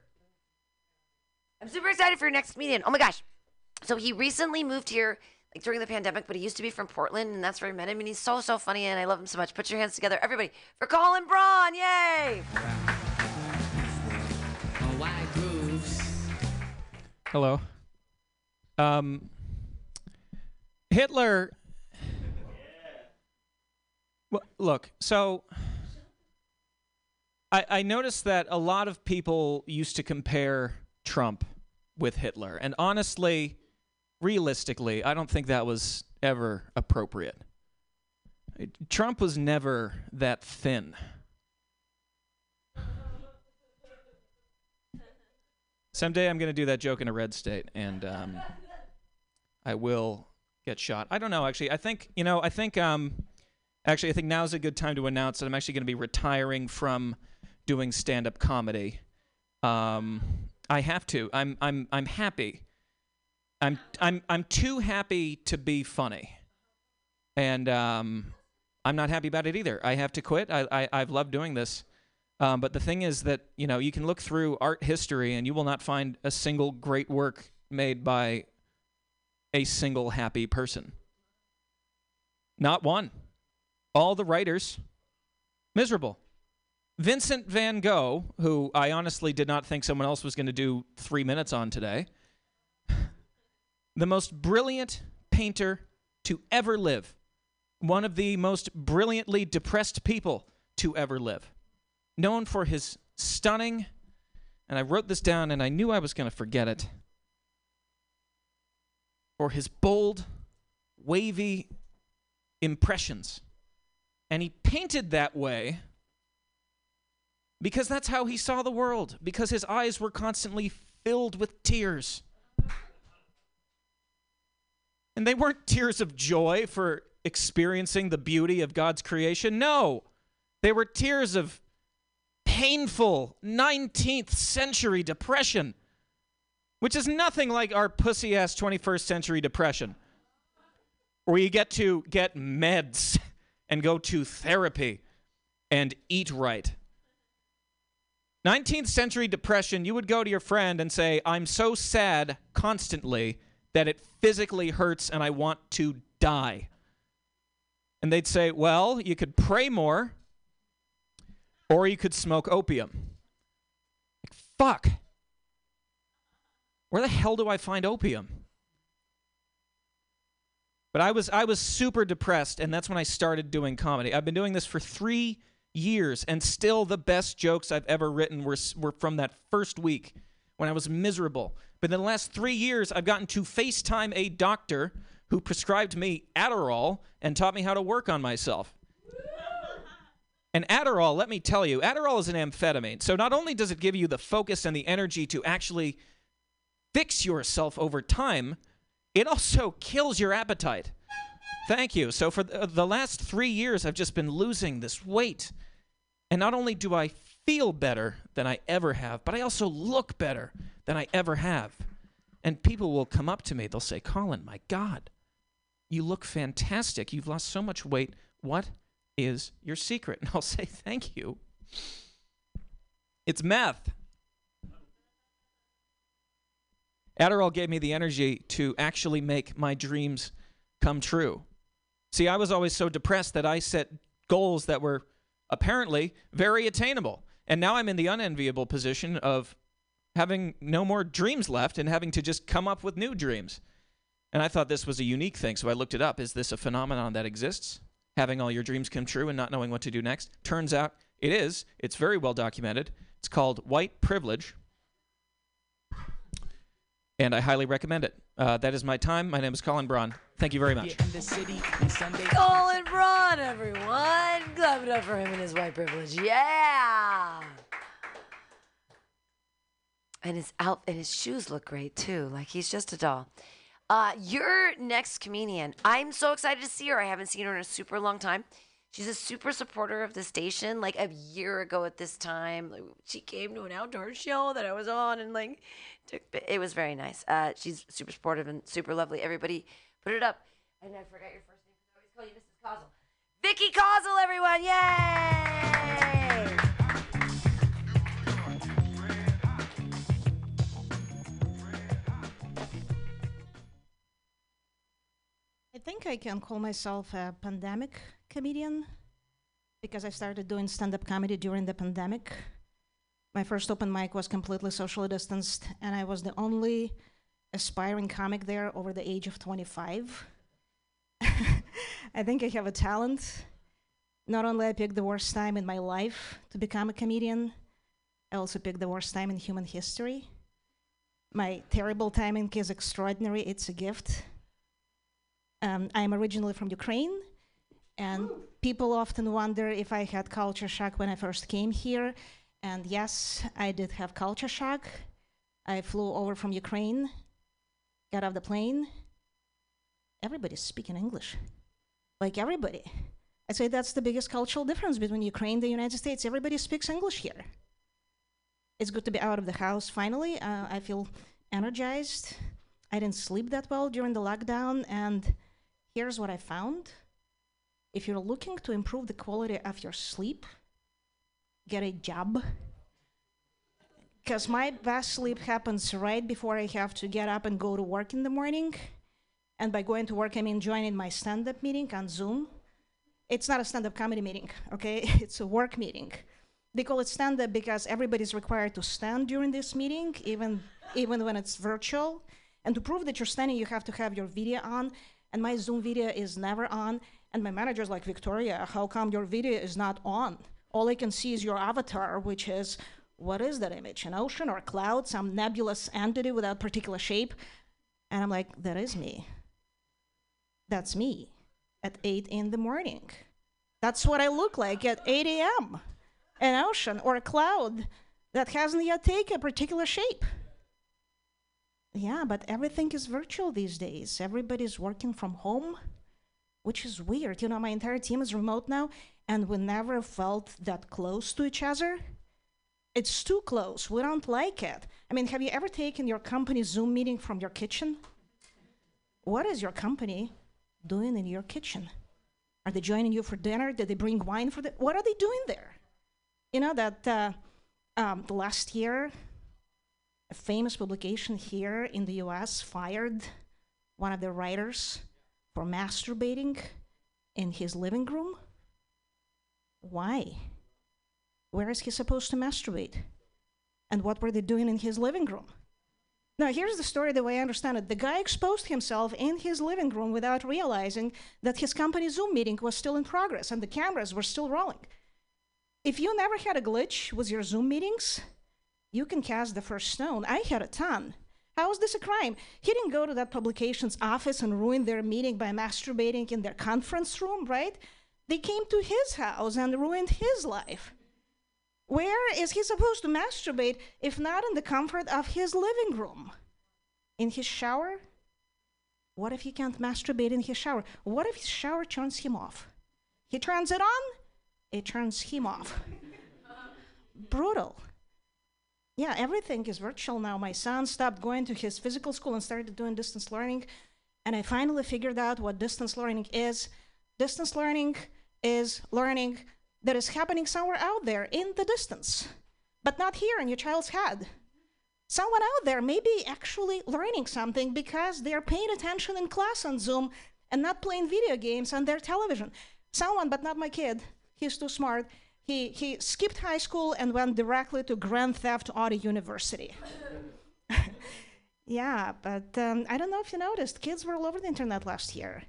I'm super excited for your next comedian. Oh my gosh. So he recently moved here like during the pandemic, but he used to be from Portland, and that's where I met him. And he's so so funny, and I love him so much. Put your hands together, everybody, for Colin Braun! Yay!
Hello. Um, Hitler. Well, look, so I, I noticed that a lot of people used to compare Trump with Hitler, and honestly, realistically, I don't think that was ever appropriate. Trump was never that thin. Someday I'm going to do that joke in a red state, and um, I will get shot. I don't know, actually. I think, you know, I think, um, actually, I think now's a good time to announce that I'm actually going to be retiring from doing stand up comedy. Um, I have to. I'm, I'm, I'm happy. I'm, I'm, I'm too happy to be funny. And um, I'm not happy about it either. I have to quit. I, I, I've loved doing this. Um, but the thing is that you know you can look through art history and you will not find a single great work made by a single happy person. Not one. All the writers miserable. Vincent van Gogh, who I honestly did not think someone else was going to do three minutes on today, the most brilliant painter to ever live, one of the most brilliantly depressed people to ever live known for his stunning, and I wrote this down and I knew I was going to forget it, for his bold, wavy impressions. And he painted that way because that's how he saw the world, because his eyes were constantly filled with tears. And they weren't tears of joy for experiencing the beauty of God's creation. No, they were tears of painful 19th century depression, which is nothing like our pussy ass 21st century depression, where you get to get meds and go to therapy and eat right. 19th century depression, you would go to your friend and say, I'm so sad constantly that it physically hurts and I want to die. And they'd say, Well, you could pray more or you could smoke opium. Like, fuck. Where the hell do I find opium? But I was I was super depressed, and that's when I started doing comedy. I've been doing this for three years, and still the best jokes I've ever written were were from that first week when I was miserable. But in the last three years, I've gotten to FaceTime a doctor who prescribed me Adderall and taught me how to work on myself. And Adderall, let me tell you, Adderall is an amphetamine. So not only does it give you the focus and the energy to actually fix yourself over time, it also kills your appetite. Thank you. So for uh, the last three years, I've just been losing this weight. And not only do I feel better than I ever have, but I also look better than I ever have. And people will come up to me, they'll say, Colin, my God, you look fantastic. You've lost so much weight. What is your secret? And I'll say, Thank you. It's meth. Adderall gave me the energy to actually make my dreams come true. See, I was always so depressed that I set goals that were apparently very attainable. And now I'm in the unenviable position of having no more dreams left and having to just come up with new dreams. And I thought this was a unique thing, so I looked it up. Is this a phenomenon that exists? Having all your dreams come true and not knowing what to do next? Turns out it is. It's very well documented. It's called white privilege. And I highly recommend it. Uh, that is my time. My name is Colin Braun. Thank you very much.
Colin Braun, everyone. Clap it up for him and his white privilege. Yeah. And his out and his shoes look great too. Like he's just a doll. Uh, your next comedian, I'm so excited to see her. I haven't seen her in a super long time. She's a super supporter of the station. Like a year ago at this time, she came to an outdoor show that I was on, and like, took, it was very nice. Uh, she's super supportive and super lovely. Everybody, put it up. And I forgot your first name. I always call you Mrs. Causel. Vicky Causel, everyone! Yay!
I think I can call myself a pandemic comedian because I started doing stand up comedy during the pandemic. My first open mic was completely socially distanced, and I was the only aspiring comic there over the age of 25. I think I have a talent. Not only I picked the worst time in my life to become a comedian, I also picked the worst time in human history. My terrible timing is extraordinary, it's a gift. Um, I'm originally from Ukraine, and people often wonder if I had culture shock when I first came here. And yes, I did have culture shock. I flew over from Ukraine, got off the plane. Everybody's speaking English. Like everybody. I'd say that's the biggest cultural difference between Ukraine and the United States. Everybody speaks English here. It's good to be out of the house finally. Uh, I feel energized. I didn't sleep that well during the lockdown, and here's what I found. If you're looking to improve the quality of your sleep, get a job. Because my best sleep happens right before I have to get up and go to work in the morning. And by going to work, I mean joining my stand up meeting on Zoom. It's not a stand up comedy meeting, okay? It's a work meeting. They call it stand up because everybody's required to stand during this meeting, even, even when it's virtual. And to prove that you're standing, you have to have your video on. And my Zoom video is never on. And my manager's like, Victoria, how come your video is not on? All I can see is your avatar, which is what is that image? An ocean or a cloud, some nebulous entity without particular shape? And I'm like, that is me. That's me at 8 in the morning. That's what I look like at 8 a.m. An ocean or a cloud that hasn't yet taken a particular shape. Yeah, but everything is virtual these days. Everybody's working from home, which is weird. You know, my entire team is remote now, and we never felt that close to each other. It's too close. We don't like it. I mean, have you ever taken your company Zoom meeting from your kitchen? What is your company doing in your kitchen? Are they joining you for dinner? Did they bring wine for the? What are they doing there? You know that uh, um, the last year, a famous publication here in the U.S. fired one of their writers for masturbating in his living room. Why? Where is he supposed to masturbate? And what were they doing in his living room? Now, here's the story the way I understand it. The guy exposed himself in his living room without realizing that his company Zoom meeting was still in progress and the cameras were still rolling. If you never had a glitch with your Zoom meetings, you can cast the first stone. I had a ton. How is this a crime? He didn't go to that publication's office and ruin their meeting by masturbating in their conference room, right? They came to his house and ruined his life. Where is he supposed to masturbate if not in the comfort of his living room? In his shower? What if he can't masturbate in his shower? What if his shower turns him off? He turns it on, it turns him off. Brutal. Yeah, everything is virtual now. My son stopped going to his physical school and started doing distance learning. And I finally figured out what distance learning is. Distance learning is learning that is happening somewhere out there in the distance, but not here in your child's head. Someone out there may be actually learning something because they're paying attention in class on Zoom and not playing video games on their television. Someone, but not my kid, he's too smart. He, he skipped high school and went directly to Grand Theft Auto University. yeah, but um, I don't know if you noticed, kids were all over the internet last year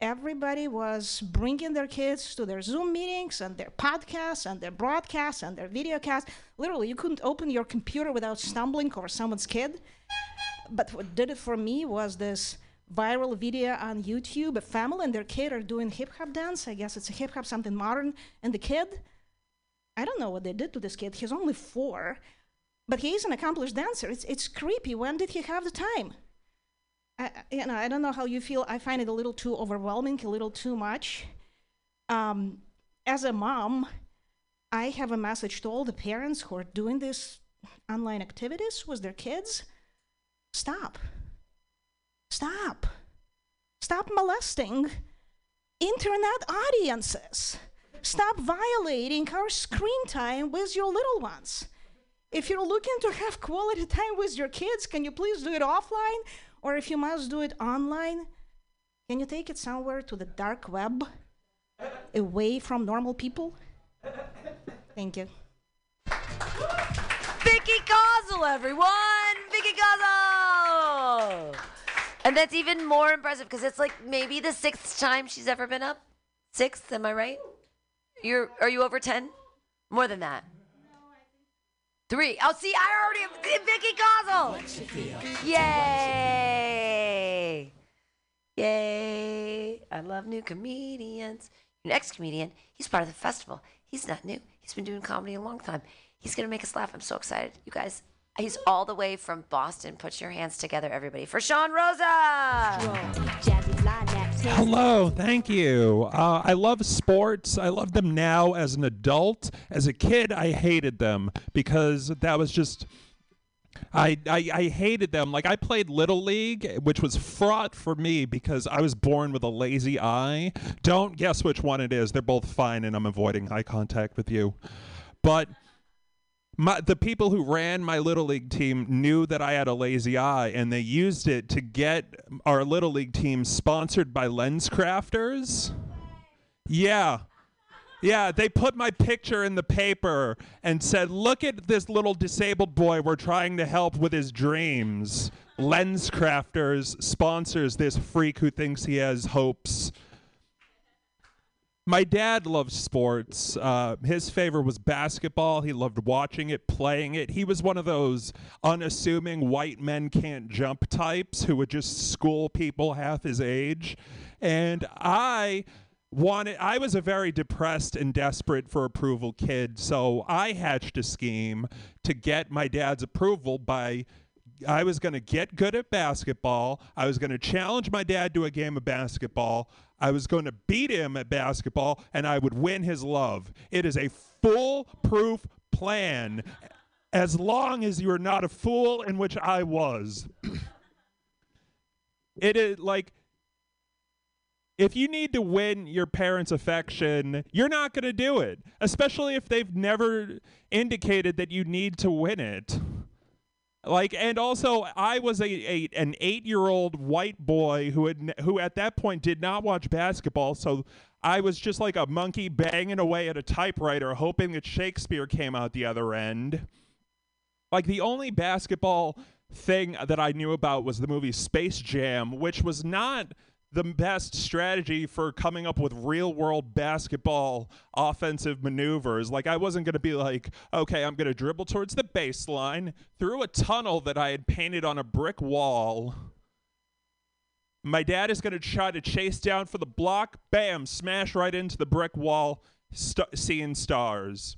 everybody was bringing their kids to their Zoom meetings and their podcasts and their broadcasts and their video casts. Literally, you couldn't open your computer without stumbling over someone's kid. But what did it for me was this viral video on YouTube. A family and their kid are doing hip hop dance. I guess it's a hip hop, something modern. And the kid, I don't know what they did to this kid. He's only four, but he's an accomplished dancer. It's, it's creepy. When did he have the time? I, you know, I don't know how you feel. I find it a little too overwhelming, a little too much. Um, as a mom, I have a message to all the parents who are doing these online activities with their kids. Stop. Stop. Stop molesting internet audiences. Stop violating our screen time with your little ones. If you're looking to have quality time with your kids, can you please do it offline? Or if you must do it online, can you take it somewhere to the dark web, away from normal people? Thank you.
Vicky Kozel, everyone! Vicky Kozel! And that's even more impressive because it's like maybe the sixth time she's ever been up. Sixth, am I right? You're are you over ten? More than that. Three. Oh, see, I already have Vicky Kozel. Yay! Yay! I love new comedians. Your next comedian, he's part of the festival. He's not new. He's been doing comedy a long time. He's gonna make us laugh. I'm so excited, you guys. He's all the way from Boston. Put your hands together, everybody, for Sean Rosa.
Hello, thank you. Uh, I love sports. I love them now as an adult. As a kid, I hated them because that was just. I, I, I hated them. Like I played Little League, which was fraught for me because I was born with a lazy eye. Don't guess which one it is. They're both fine, and I'm avoiding eye contact with you. But my, the people who ran my little league team knew that I had a lazy eye, and they used it to get our little league team sponsored by LensCrafters. Yeah. Yeah, they put my picture in the paper and said, Look at this little disabled boy we're trying to help with his dreams. LensCrafters sponsors this freak who thinks he has hopes. My dad loves sports. Uh, his favorite was basketball. He loved watching it, playing it. He was one of those unassuming white men can't jump types who would just school people half his age. And I wanted I was a very depressed and desperate for approval kid, so I hatched a scheme to get my dad's approval by I was going to get good at basketball. I was going to challenge my dad to a game of basketball. I was going to beat him at basketball and I would win his love. It is a foolproof plan as long as you're not a fool, in which I was. it is like if you need to win your parents' affection, you're not going to do it, especially if they've never indicated that you need to win it. Like, and also, I was a, a an eight year old white boy who had who at that point did not watch basketball, so I was just like a monkey banging away at a typewriter, hoping that Shakespeare came out the other end. Like the only basketball thing that I knew about was the movie Space Jam, which was not the best strategy for coming up with real world basketball offensive maneuvers. Like, I wasn't going to be like, okay, I'm going to dribble towards the baseline through a tunnel that I had painted on a brick wall. My dad is going to try to chase down for the block, bam, smash right into the brick wall, st- seeing stars.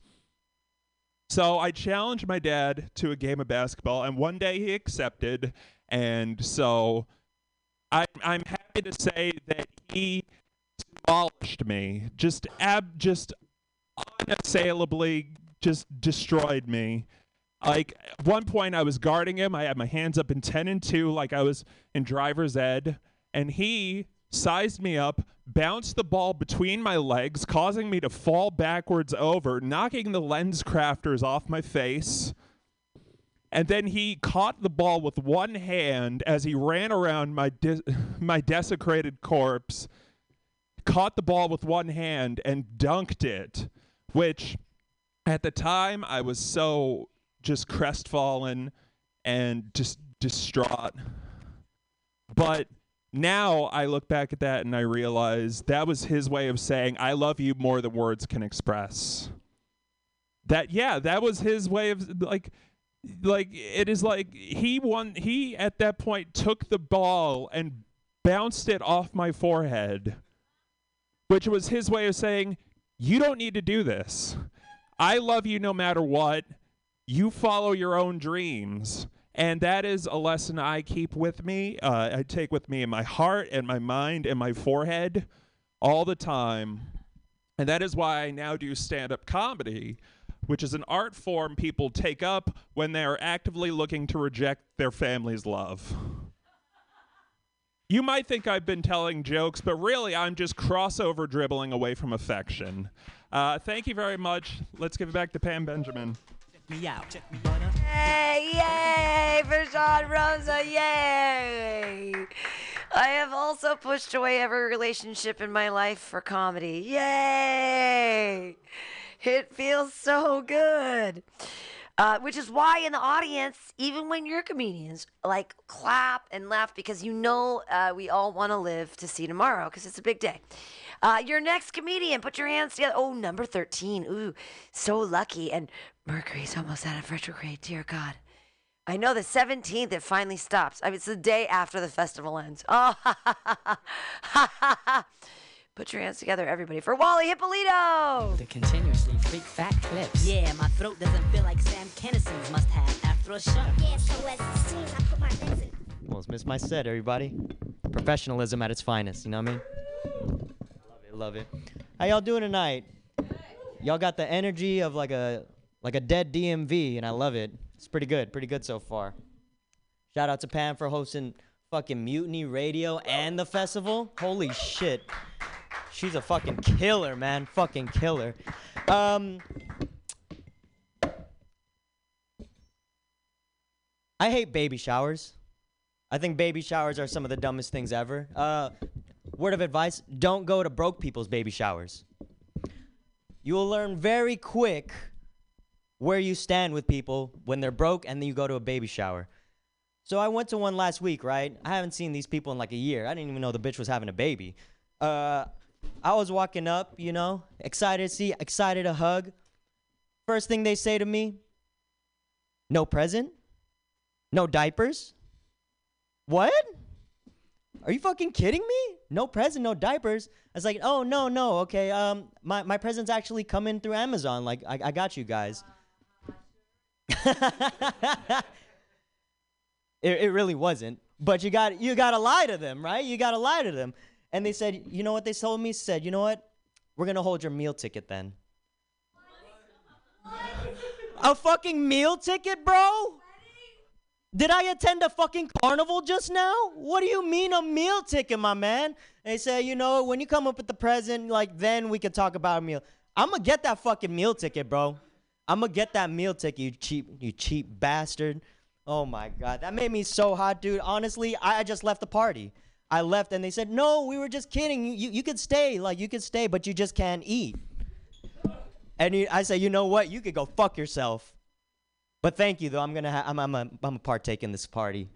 So I challenged my dad to a game of basketball, and one day he accepted. And so I, I'm happy to say that he demolished me, just ab, just unassailably, just destroyed me. Like at one point, I was guarding him. I had my hands up in ten and two, like I was in driver's ed, and he sized me up, bounced the ball between my legs, causing me to fall backwards over, knocking the LensCrafters off my face. And then he caught the ball with one hand as he ran around my de- my desecrated corpse, caught the ball with one hand and dunked it, which at the time I was so just crestfallen and just distraught. But now I look back at that and I realize that was his way of saying, I love you more than words can express. That, yeah, that was his way of, like, like it is like he won he at that point took the ball and bounced it off my forehead which was his way of saying you don't need to do this. I love you no matter what. You follow your own dreams. And that is a lesson i keep with me uh, i take with me in my heart and my mind and my forehead all the time. And that is why I now do stand up comedy, which is an art form people take up when they are actively looking to reject their family's love. You might think I've been telling jokes, but really I'm just crossover dribbling away from affection. Uh, thank you very much. Let's give it back to Pam Benjamin.
me out.
Yay, yay, for Sean Rosa, yay. I have also pushed away every relationship in my life for comedy. Yay! It feels so good. Uh, which is why in the audience, even when you're comedians, like clap and laugh because you know uh, we all want to live to see tomorrow because it's a big day. Uh, your next comedian, put your hands together. Oh, number 13. Ooh, so lucky. And Mercury's almost out of retrograde. Dear God. I know the 17th it finally stops. I mean, it's the day after the festival ends. Oh, ha, ha, ha, ha, ha, ha. Put your hands together, everybody, for Wally Hippolito.
The continuously freak fat clips. Yeah, my throat doesn't feel like Sam Kinison's must have after a show.
Yeah, so as it seems, I put my legs in.
Almost missed my set, everybody. Professionalism at its finest, you know what I mean? Love it, love it. How y'all doing tonight? Y'all got the energy of like a like a dead DMV, and I love it. It's pretty good, pretty good so far. Shout out to Pam for hosting fucking Mutiny Radio and the festival. Holy shit. She's a fucking killer, man. Fucking killer. Um I hate baby showers. I think baby showers are some of the dumbest things ever. Uh, word of advice don't go to broke people's baby showers. You will learn very quick where you stand with people when they're broke and then you go to a baby shower. So I went to one last week, right? I haven't seen these people in like a year. I didn't even know the bitch was having a baby. Uh, I was walking up, you know, excited to see, excited to hug. First thing they say to me, no present? No diapers? What? Are you fucking kidding me? No present, no diapers. I was like, oh no, no, okay. Um, my my present's actually coming through Amazon. Like, I, I got you guys. it, it really wasn't. But you got you got to lie to them, right? You got to lie to them. And they said, you know what they told me? Said, you know what? We're gonna hold your meal ticket then. A fucking meal ticket, bro? Did I attend a fucking carnival just now? What do you mean a meal ticket, my man? They say, you know, when you come up with the present, like then we can talk about a meal. I'm gonna get that fucking meal ticket, bro. I'm gonna get that meal ticket, you cheap, you cheap bastard. Oh my god, that made me so hot, dude. Honestly, I just left the party. I left and they said, no, we were just kidding. You, you, you could stay, like you could stay, but you just can't eat. And you, I say, you know what? You could go fuck yourself. But thank you though. I'm gonna ha- I'm I'm a, I'm a partake in this party.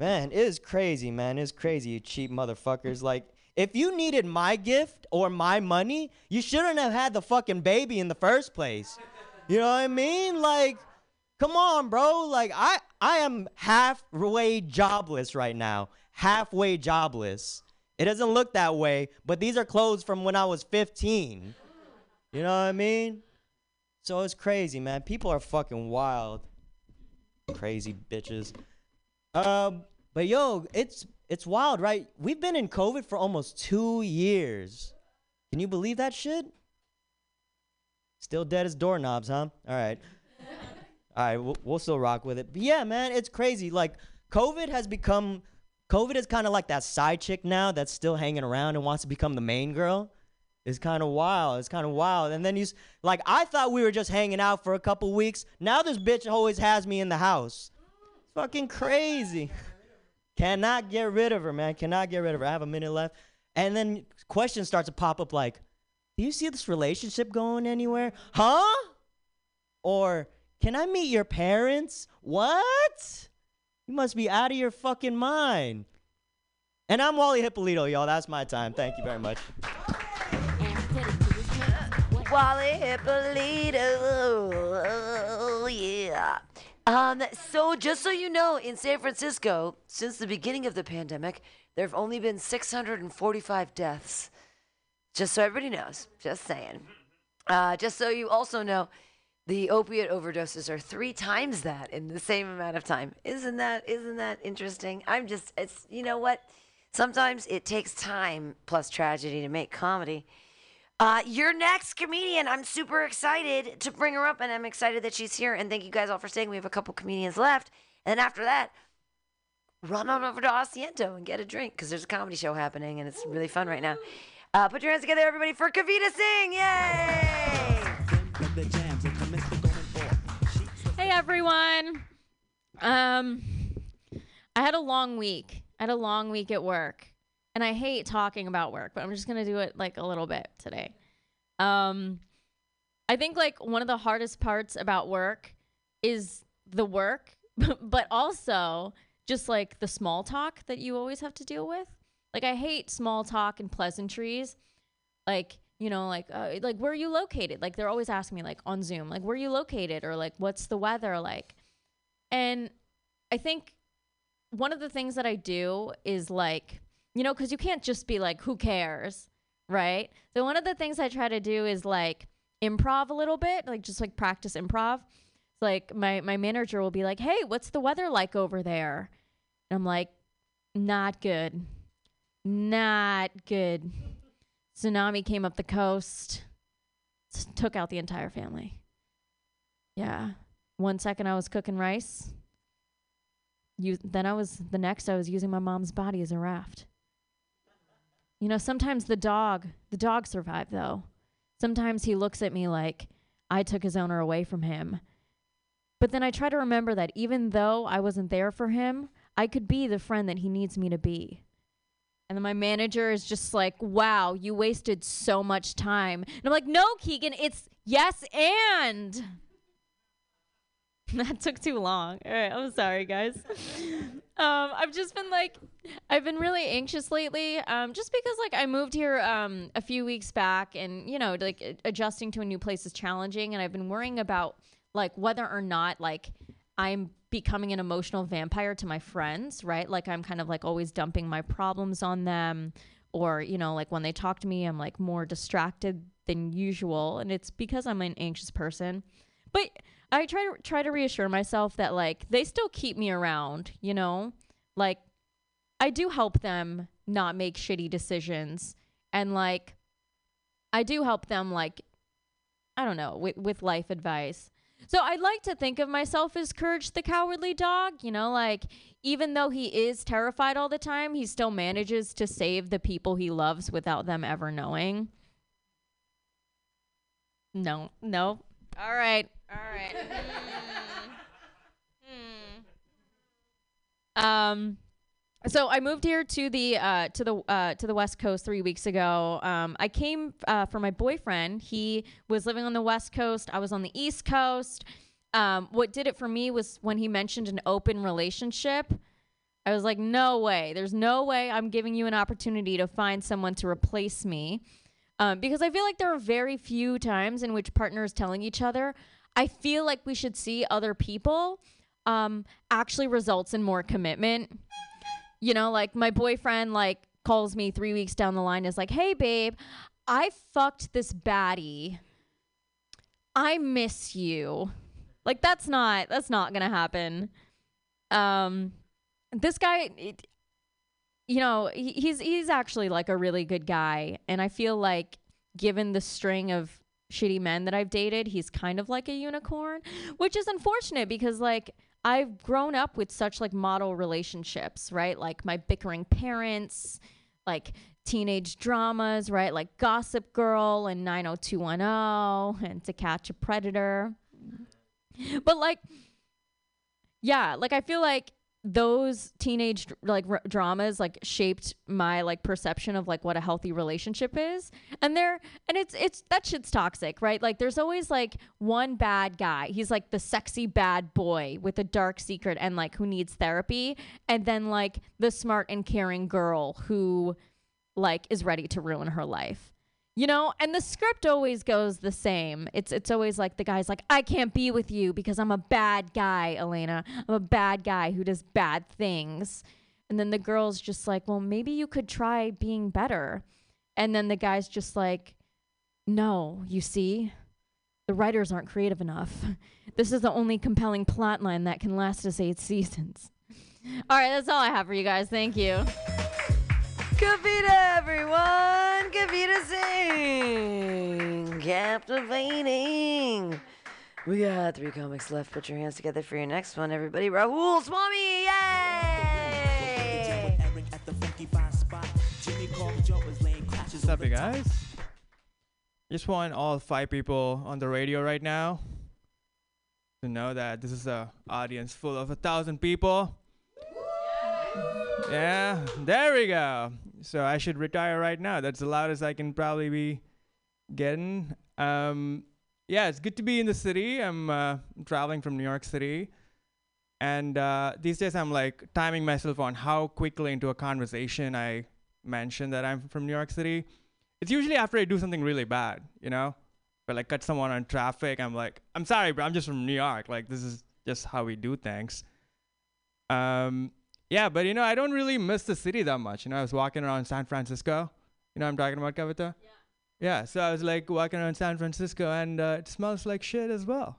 Man, it is crazy, man. It's crazy, you cheap motherfuckers. Like, if you needed my gift or my money, you shouldn't have had the fucking baby in the first place. You know what I mean? Like, come on, bro. Like, I I am halfway jobless right now. Halfway jobless. It doesn't look that way, but these are clothes from when I was 15. You know what I mean? So it's crazy, man. People are fucking wild. Crazy bitches. Um, but yo, it's it's wild, right? We've been in COVID for almost two years. Can you believe that shit? Still dead as doorknobs, huh? All right. All right, we'll, we'll still rock with it. But yeah, man, it's crazy. Like, COVID has become, COVID is kind of like that side chick now that's still hanging around and wants to become the main girl. It's kind of wild. It's kind of wild. And then he's like, I thought we were just hanging out for a couple weeks. Now this bitch always has me in the house. It's fucking crazy. Cannot get rid of her, man. Cannot get rid of her. I have a minute left. And then questions start to pop up like, do you see this relationship going anywhere? Huh? Or, can I meet your parents? What? You must be out of your fucking mind. And I'm Wally Hippolito, y'all. That's my time. Thank you very much.
Wally Hippolito, yeah. Um, so just so you know, in San Francisco, since the beginning of the pandemic, there have only been 645 deaths. Just so everybody knows, just saying. Uh, just so you also know, the opiate overdoses are three times that in the same amount of time. Isn't that isn't that interesting? I'm just it's you know what? Sometimes it takes time plus tragedy to make comedy. Uh, your next comedian, I'm super excited to bring her up, and I'm excited that she's here. And thank you guys all for staying. We have a couple comedians left, and then after that, run on over to Asiento and get a drink because there's a comedy show happening, and it's really fun right now. Uh, put your hands together, everybody, for Kavita Singh! Yay!
Everyone. Um I had a long week. I had a long week at work. And I hate talking about work, but I'm just to do it like a little bit today. Um I think like one of the hardest parts about work is the work, but also just like the small talk that you always have to deal with. Like I hate small talk and pleasantries. Like you know, like uh, like where are you located? Like they're always asking me like on Zoom, like where are you located or like what's the weather like? And I think one of the things that I do is like, you know, cuz you can't just be like who cares, right? So one of the things I try to do is like improv a little bit, like just like practice improv. It's like my my manager will be like, "Hey, what's the weather like over there?" And I'm like, "Not good. Not good." Tsunami came up the coast, took out the entire family. Yeah. One second I was cooking rice. You, then I was, the next I was using my mom's body as a raft. You know, sometimes the dog, the dog survived though. Sometimes he looks at me like I took his owner away from him. But then I try to remember that even though I wasn't there for him, I could be the friend that he needs me to be. And then my manager is just like, wow, you wasted so much time. And I'm like, no, Keegan, it's yes and. that took too long. All right, I'm sorry, guys. um, I've just been like, I've been really anxious lately, um, just because like I moved here um, a few weeks back, and you know, like adjusting to a new place is challenging, and I've been worrying about like whether or not like I'm becoming an emotional vampire to my friends, right? Like I'm kind of like always dumping my problems on them or, you know, like when they talk to me, I'm like more distracted than usual and it's because I'm an anxious person. But I try to try to reassure myself that like they still keep me around, you know? Like I do help them not make shitty decisions and like I do help them like I don't know, with with life advice. So I'd like to think of myself as Courage the Cowardly Dog, you know, like even though he is terrified all the time, he still manages to save the people he loves without them ever knowing. No, no. All right. All right. Hmm. Um so I moved here to the uh, to the uh, to the West Coast three weeks ago. Um, I came uh, for my boyfriend. He was living on the West Coast. I was on the East Coast. Um, what did it for me was when he mentioned an open relationship. I was like, no way. There's no way I'm giving you an opportunity to find someone to replace me. Um, because I feel like there are very few times in which partners telling each other, I feel like we should see other people, um, actually results in more commitment you know like my boyfriend like calls me three weeks down the line is like hey babe i fucked this baddie. I miss you. Like that's not that's not gonna happen. Um this guy it, you know he, he's he's actually like a really good guy and i feel like given the string of shitty men that i've dated he's kind of like a unicorn which is unfortunate because like I've grown up with such like model relationships, right? Like my bickering parents, like teenage dramas, right? Like Gossip Girl and 90210 and To Catch a Predator. But like yeah, like I feel like those teenage like r- dramas like shaped my like perception of like what a healthy relationship is. And there and it's it's that shit's toxic right? Like there's always like one bad guy. He's like the sexy bad boy with a dark secret and like who needs therapy. And then like the smart and caring girl who like is ready to ruin her life you know and the script always goes the same. It's it's always like the guy's like i can't be with you because i'm a bad guy elena. I'm a bad guy who does bad things. And then the girl's just like well maybe you could try being better. And then the guy's just like no you see the writers aren't creative enough. This is the only compelling plot line that can last us eight seasons. All right that's all i have for you guys. Thank you.
Kavita, everyone! Kavita Singh! captivating. We got three comics left. Put your hands together for your next one, everybody. Rahul Swami, yay!
What's up, you guys? Just want all five people on the radio right now to know that this is a audience full of a thousand people. Yeah, there we go. So I should retire right now. That's the loudest I can probably be getting. Um, yeah, it's good to be in the city. I'm uh, traveling from New York City. And uh, these days I'm like timing myself on how quickly into a conversation I mention that I'm from New York City. It's usually after I do something really bad, you know? But like cut someone on traffic. I'm like, I'm sorry, bro. I'm just from New York. Like, this is just how we do things. Um, yeah, but you know, I don't really miss the city that much. You know, I was walking around San Francisco. You know, what I'm talking about Kavita. Yeah. Yeah. So I was like walking around San Francisco, and uh, it smells like shit as well.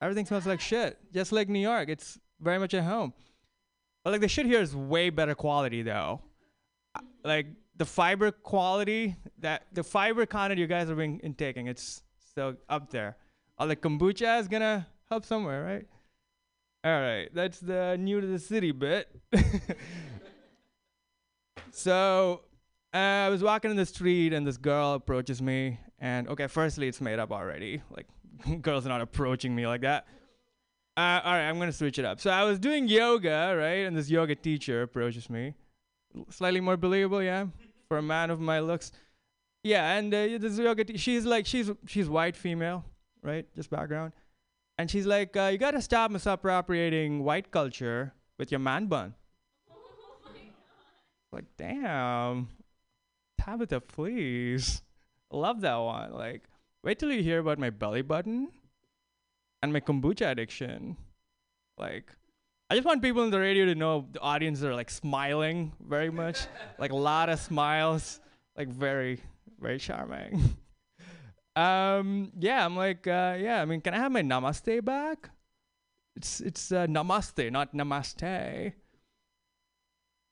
Everything smells like shit, just like New York. It's very much at home. But like the shit here is way better quality though. Uh, Like the fiber quality, that the fiber content you guys are being intaking, it's still up there. All the kombucha is gonna help somewhere, right? All right, that's the new to the city bit. so uh, I was walking in the street and this girl approaches me, and okay, firstly, it's made up already. Like, girls are not approaching me like that. Uh, all right, I'm gonna switch it up. So I was doing yoga, right, and this yoga teacher approaches me. Slightly more believable, yeah, for a man of my looks. Yeah, and uh, this yoga, te- she's like, she's she's white female, right, just background, and she's like, uh, you gotta stop misappropriating white culture with your man bun. Like, damn, Tabitha, please, love that one. Like, wait till you hear about my belly button and my kombucha addiction. Like, I just want people in the radio to know the audience are like smiling very much, like a lot of smiles, like very, very charming. um, yeah, I'm like, uh, yeah. I mean, can I have my namaste back? It's it's uh, namaste, not namaste.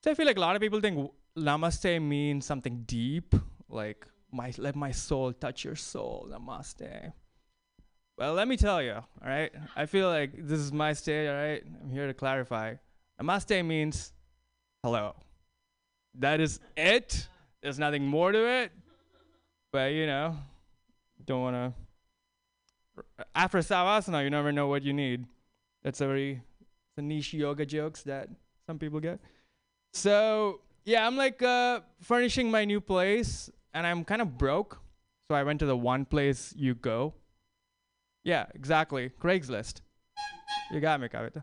So I feel like a lot of people think namaste means something deep, like my let my soul touch your soul, namaste. Well, let me tell you, all right? I feel like this is my stage, all right? I'm here to clarify. Namaste means hello. That is it. There's nothing more to it. But, you know, don't want to. After Savasana, you never know what you need. That's a very the niche yoga jokes that some people get. So, yeah, I'm like uh, furnishing my new place, and I'm kind of broke. So I went to the one place you go. Yeah, exactly. Craigslist. You got me, Kavita.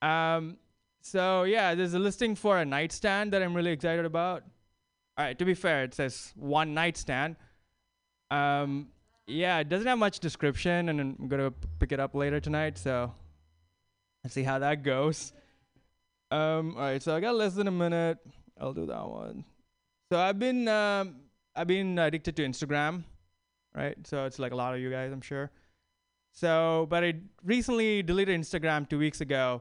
Um, so yeah, there's a listing for a nightstand that I'm really excited about. All right, to be fair, it says one nightstand. Um, yeah, it doesn't have much description, and I'm gonna pick it up later tonight. So let's see how that goes. Um, all right, so I got less than a minute. I'll do that one. So I've been um, I've been addicted to Instagram, right? So it's like a lot of you guys, I'm sure. So, but I recently deleted Instagram two weeks ago,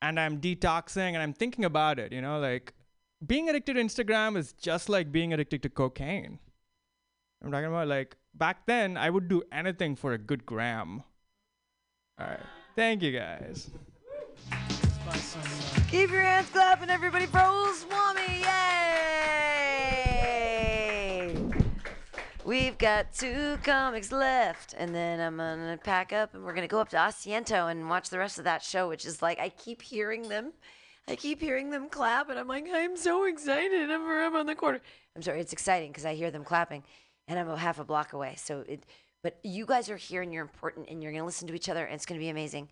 and I'm detoxing, and I'm thinking about it. You know, like being addicted to Instagram is just like being addicted to cocaine. I'm talking about like back then, I would do anything for a good gram. All right, thank you guys.
Keep your hands clapping, everybody. Pro Swami, yay! We've got two comics left, and then I'm gonna pack up, and we're gonna go up to Asiento and watch the rest of that show, which is like I keep hearing them. I keep hearing them clap, and I'm like, I'm so excited. I'm, I'm on the corner. I'm sorry, it's exciting because I hear them clapping, and I'm a half a block away. So it, but you guys are here, and you're important, and you're gonna listen to each other, and it's gonna be amazing.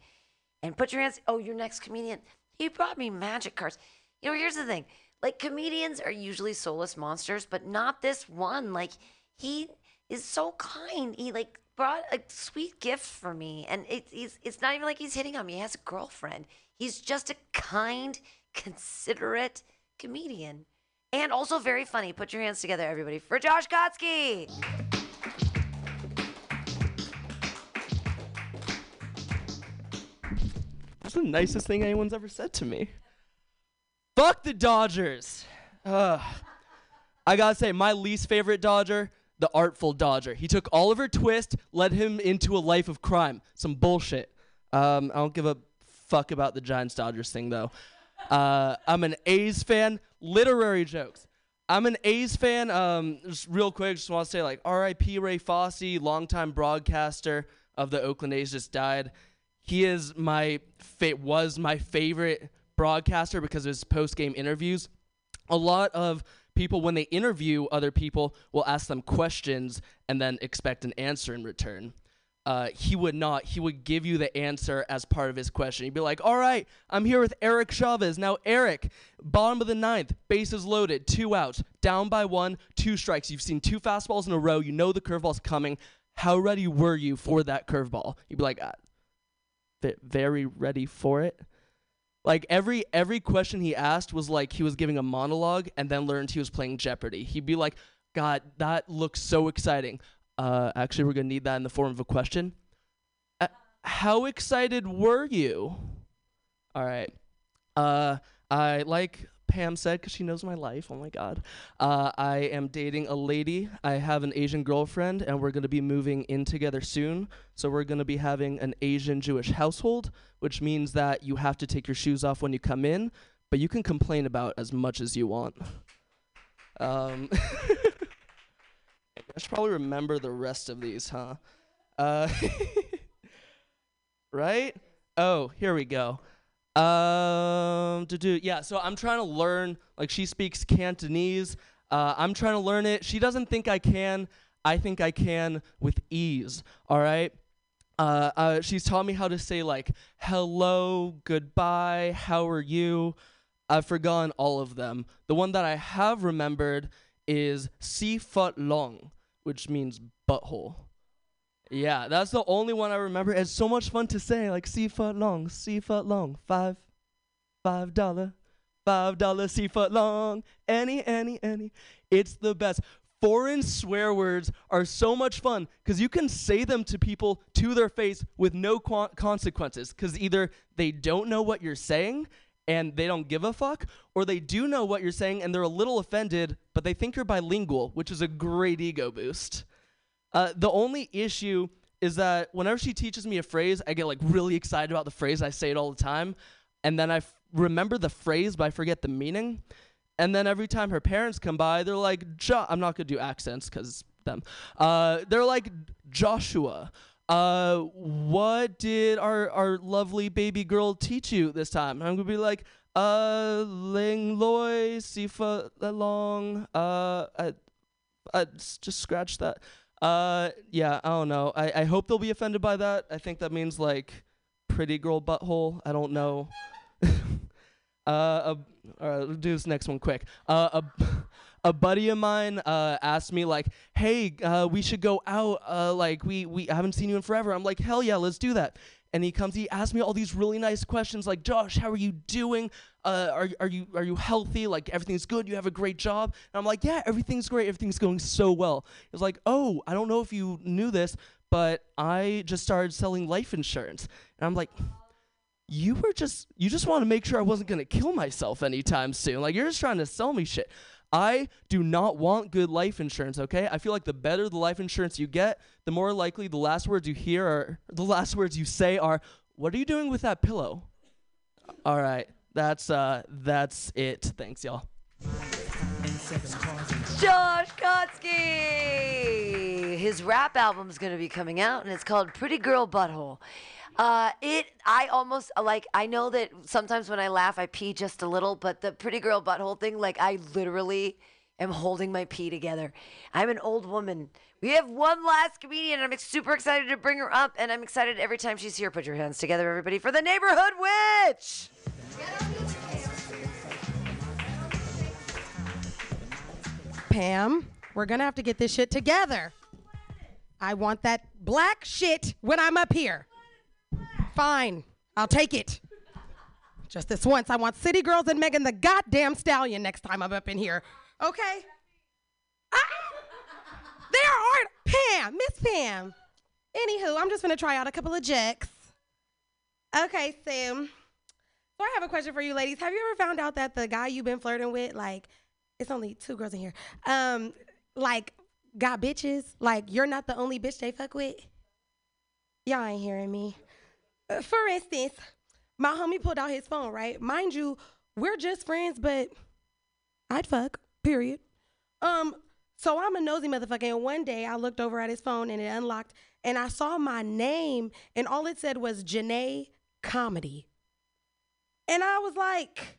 And put your hands. Oh, your next comedian. He brought me magic cards. You know, here's the thing. Like comedians are usually soulless monsters, but not this one. Like he is so kind. He like brought a sweet gift for me, and it's it's it's not even like he's hitting on me. He has a girlfriend. He's just a kind, considerate comedian, and also very funny. Put your hands together, everybody, for Josh Kotsky.
That's the nicest thing anyone's ever said to me. Fuck the Dodgers. Ugh. I gotta say, my least favorite Dodger, the Artful Dodger. He took Oliver Twist, led him into a life of crime. Some bullshit. Um, I don't give a fuck about the Giants Dodgers thing though. Uh, I'm an A's fan. Literary jokes. I'm an A's fan. Um, just real quick, just want to say like R.I.P. Ray Fosse, longtime broadcaster of the Oakland A's, just died. He is my fa- was my favorite broadcaster because of his post game interviews. A lot of people, when they interview other people, will ask them questions and then expect an answer in return. Uh, he would not. He would give you the answer as part of his question. He'd be like, "All right, I'm here with Eric Chavez. Now, Eric, bottom of the ninth, bases loaded, two outs, down by one, two strikes. You've seen two fastballs in a row. You know the curveball's coming. How ready were you for that curveball?" You'd be like, uh, "Very ready for it." Like every every question he asked was like he was giving a monologue, and then learned he was playing Jeopardy. He'd be like, "God, that looks so exciting." Uh, actually, we're gonna need that in the form of a question. Uh, how excited were you? All right. Uh, I like Pam said because she knows my life. Oh my God. Uh, I am dating a lady. I have an Asian girlfriend, and we're gonna be moving in together soon. So we're gonna be having an Asian Jewish household, which means that you have to take your shoes off when you come in, but you can complain about as much as you want. Um. I should probably remember the rest of these, huh? Uh, right? Oh, here we go. Um, to do yeah. So I'm trying to learn. Like she speaks Cantonese. Uh, I'm trying to learn it. She doesn't think I can. I think I can with ease. All right. Uh, uh, she's taught me how to say like hello, goodbye, how are you. I've forgotten all of them. The one that I have remembered is si foot long, which means butthole. Yeah, that's the only one I remember. It's so much fun to say, like si foot long, si foot long, five, five dollar, five dollar si foot long, any, any, any. It's the best. Foreign swear words are so much fun because you can say them to people to their face with no qu- consequences because either they don't know what you're saying and they don't give a fuck, or they do know what you're saying and they're a little offended, but they think you're bilingual, which is a great ego boost. Uh, the only issue is that whenever she teaches me a phrase, I get like really excited about the phrase. I say it all the time, and then I f- remember the phrase, but I forget the meaning. And then every time her parents come by, they're like, jo- I'm not gonna do accents because them. Uh, they're like Joshua. Uh, what did our our lovely baby girl teach you this time? And I'm gonna be like, uh, Ling Loi, Sifa Long. Uh, I, I just scratch that. Uh, yeah, I don't know. I, I hope they'll be offended by that. I think that means like pretty girl butthole. I don't know. uh, a, all right, let's do this next one quick. Uh, a, a buddy of mine uh, asked me like, "Hey, uh, we should go out. Uh, like we we haven't seen you in forever." I'm like, "Hell yeah, let's do that." And he comes, he asks me all these really nice questions like, "Josh, how are you doing? Uh, are are you are you healthy? Like everything's good? You have a great job?" And I'm like, "Yeah, everything's great. Everything's going so well." He was like, "Oh, I don't know if you knew this, but I just started selling life insurance." And I'm like, you were just you just want to make sure I wasn't gonna kill myself anytime soon. Like you're just trying to sell me shit. I do not want good life insurance, okay? I feel like the better the life insurance you get, the more likely the last words you hear are the last words you say are, What are you doing with that pillow? All right. That's uh that's it. Thanks, y'all.
Josh Kotsky. His rap album's going to be coming out, and it's called Pretty Girl Butthole. Uh, it, I almost like. I know that sometimes when I laugh, I pee just a little, but the Pretty Girl Butthole thing, like, I literally am holding my pee together. I'm an old woman. We have one last comedian. And I'm super excited to bring her up, and I'm excited every time she's here. Put your hands together, everybody, for the neighborhood witch.
Pam, we're gonna have to get this shit together. I want that black shit when I'm up here. Fine, I'll take it. Just this once. I want City Girls and Megan the goddamn Stallion next time I'm up in here. Okay? Ah! there are Pam, Miss Pam. Anywho, I'm just gonna try out a couple of jacks. Okay, Sam. So I have a question for you ladies. Have you ever found out that the guy you've been flirting with, like, it's only two girls in here, um, like got bitches? Like you're not the only bitch they fuck with? Y'all ain't hearing me. For instance, my homie pulled out his phone, right? Mind you, we're just friends, but I'd fuck, period. Um, so I'm a nosy motherfucker, and one day I looked over at his phone and it unlocked, and I saw my name, and all it said was Janae Comedy. And I was like,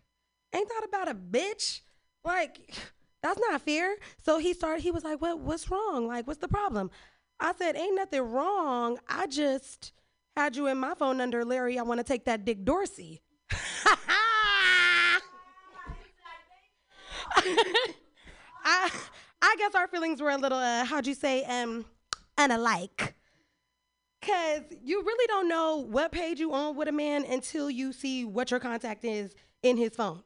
ain't that about a bitch? Like, that's not fair. So he started, he was like, What what's wrong? Like, what's the problem? I said, Ain't nothing wrong. I just had you in my phone under Larry. I want to take that Dick Dorsey. I I guess our feelings were a little uh, how'd you say um unalike. Cause you really don't know what page you on with a man until you see what your contact is in his phone.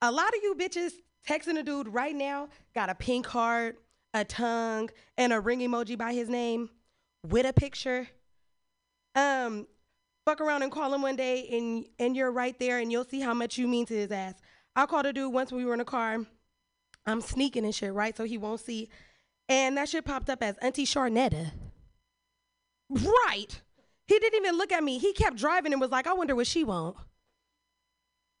A lot of you bitches texting a dude right now got a pink heart, a tongue, and a ring emoji by his name with a picture. Um, fuck around and call him one day and and you're right there and you'll see how much you mean to his ass. I called a dude once when we were in a car. I'm sneaking and shit, right? So he won't see. And that shit popped up as Auntie Charnetta. Right. He didn't even look at me. He kept driving and was like, I wonder what she want.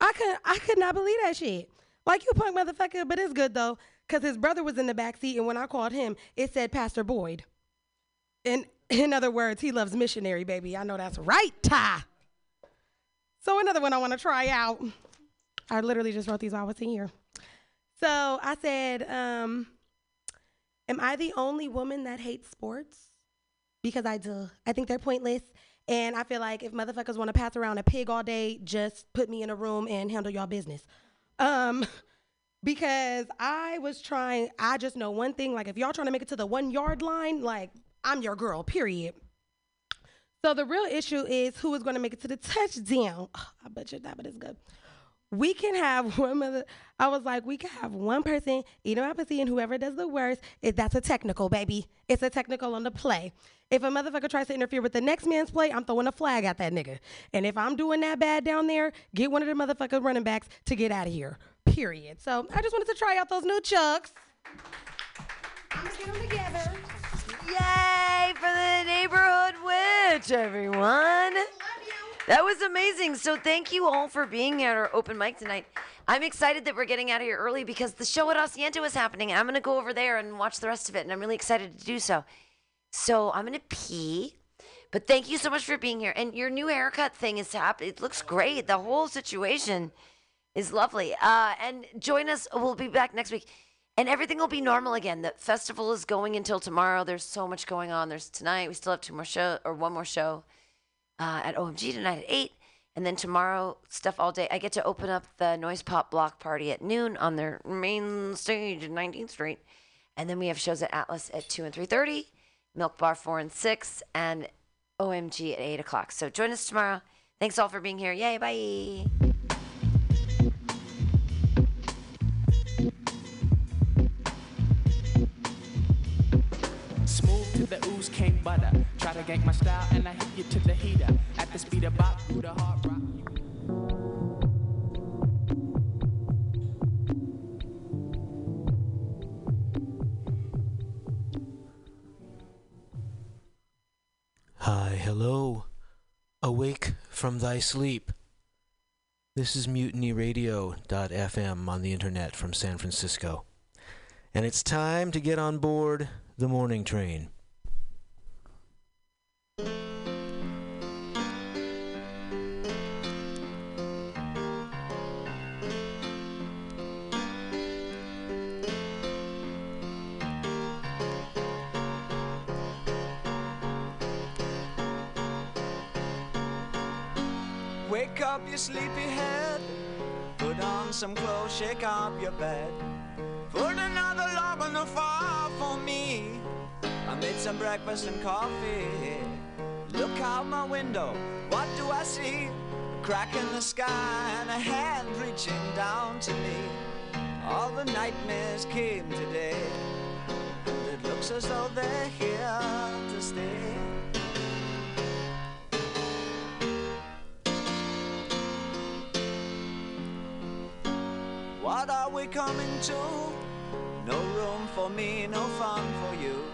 I could I could not believe that shit. Like you punk motherfucker, but it's good though, cause his brother was in the back seat, and when I called him, it said Pastor Boyd. In in other words, he loves missionary, baby. I know that's right, Ty. So another one I want to try out. I literally just wrote these while I was in here. So I said, um, Am I the only woman that hates sports? Because I do. I think they're pointless. And I feel like if motherfuckers want to pass around a pig all day, just put me in a room and handle y'all business. Um, because I was trying, I just know one thing like, if y'all trying to make it to the one yard line, like, I'm your girl, period. So the real issue is who is going to make it to the touchdown. I bet you that, but it's good we can have one mother. I was like, we can have one person my pussy, and whoever does the worst, it, that's a technical, baby. It's a technical on the play. If a motherfucker tries to interfere with the next man's play, I'm throwing a flag at that nigga. And if I'm doing that bad down there, get one of the motherfucker running backs to get out of here. Period. So I just wanted to try out those new chucks. I'm gonna get them together.
Yay for the neighborhood witch, everyone. That was amazing. So thank you all for being at our open mic tonight. I'm excited that we're getting out of here early because the show at Asiento is happening. I'm going to go over there and watch the rest of it, and I'm really excited to do so. So I'm going to pee. But thank you so much for being here. And your new haircut thing is happening. It looks great. The whole situation is lovely. Uh, and join us. We'll be back next week. And everything will be normal again. The festival is going until tomorrow. There's so much going on. There's tonight. We still have two more show or one more show uh, at OMG tonight at 8. And then tomorrow, stuff all day. I get to open up the Noise Pop Block Party at noon on their main stage at 19th Street. And then we have shows at Atlas at 2 and 3.30, Milk Bar 4 and 6, and OMG at 8 o'clock. So join us tomorrow. Thanks all for being here. Yay, bye.
Butter. Try to gank my style and I hit you to the heater. At the speed of bop, through the hard rock.
Hi, hello. Awake from thy sleep. This is mutinyradio.fm on the internet from San Francisco. And it's time to get on board the morning train.
Wake up, you sleepy head. Put on some clothes, shake up your bed. Put another log on the fire for me. I made some breakfast and coffee. Look out my window, what do I see? A crack in the sky and a hand reaching down to me. All the nightmares came today, and it looks as though they're here to stay. What are we coming to? No room for me, no fun for you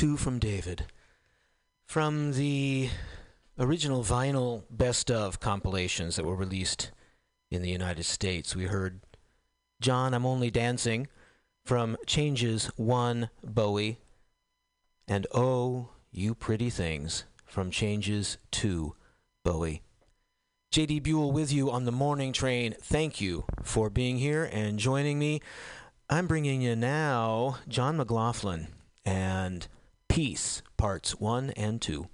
two from David. From the original vinyl best of compilations that were released in the United States, we heard John, I'm Only Dancing from Changes 1 Bowie, and Oh, You Pretty Things from Changes 2 Bowie. JD Buell with you on the morning train. Thank you for being here and joining me. I'm bringing you now John McLaughlin and Peace, parts 1 and 2.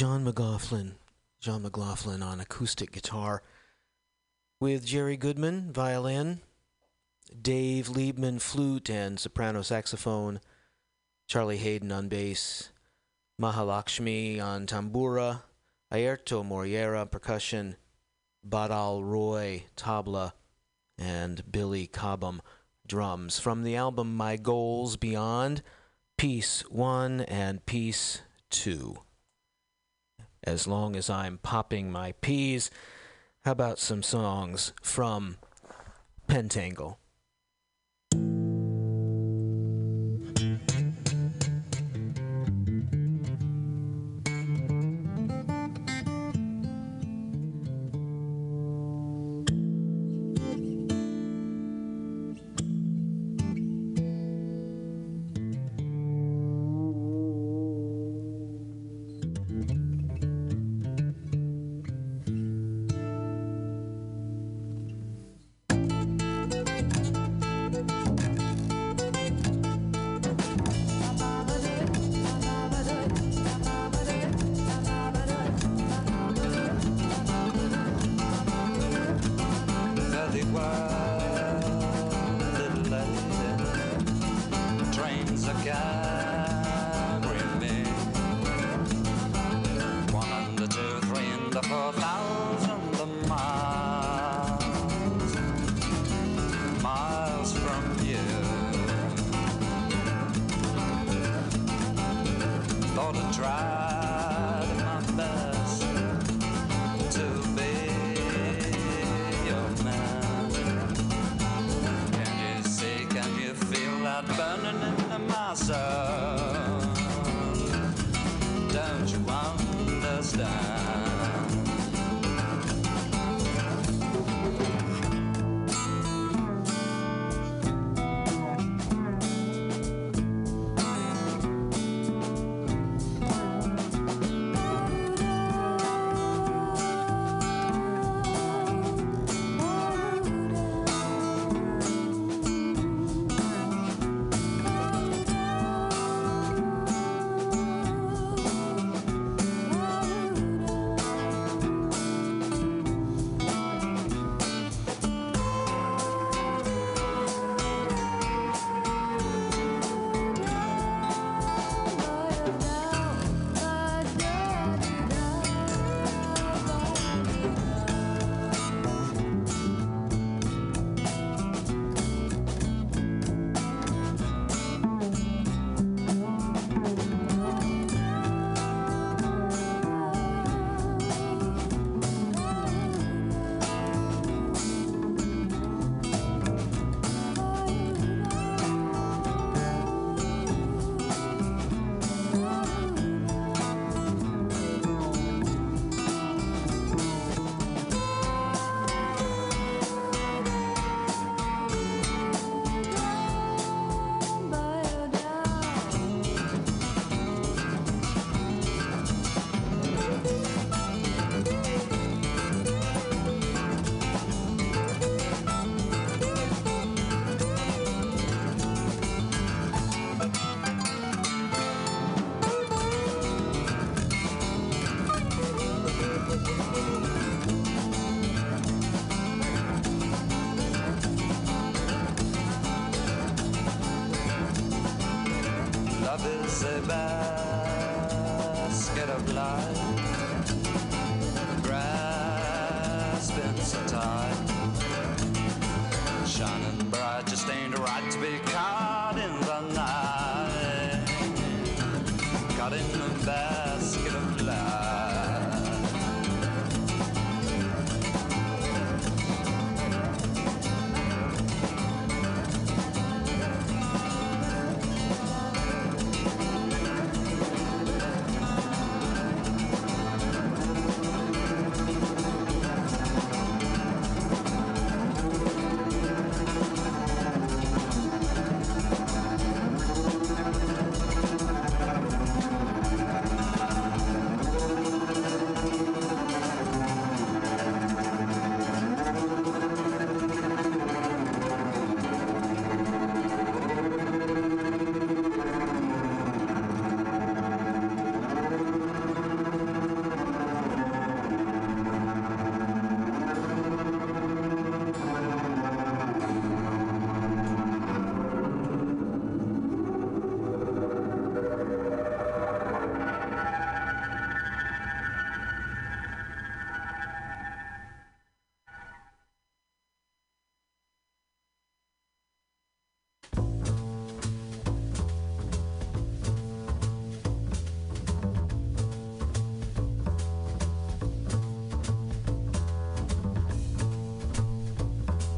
John McLaughlin, John McLaughlin on acoustic guitar, with Jerry Goodman violin, Dave Liebman flute and soprano saxophone, Charlie Hayden on bass, Mahalakshmi on tambura, Aerto Moriera percussion, Badal Roy tabla, and Billy Cobham drums. From the album My Goals Beyond, Piece 1 and Piece 2. As long as I'm popping my peas, how about some songs from Pentangle?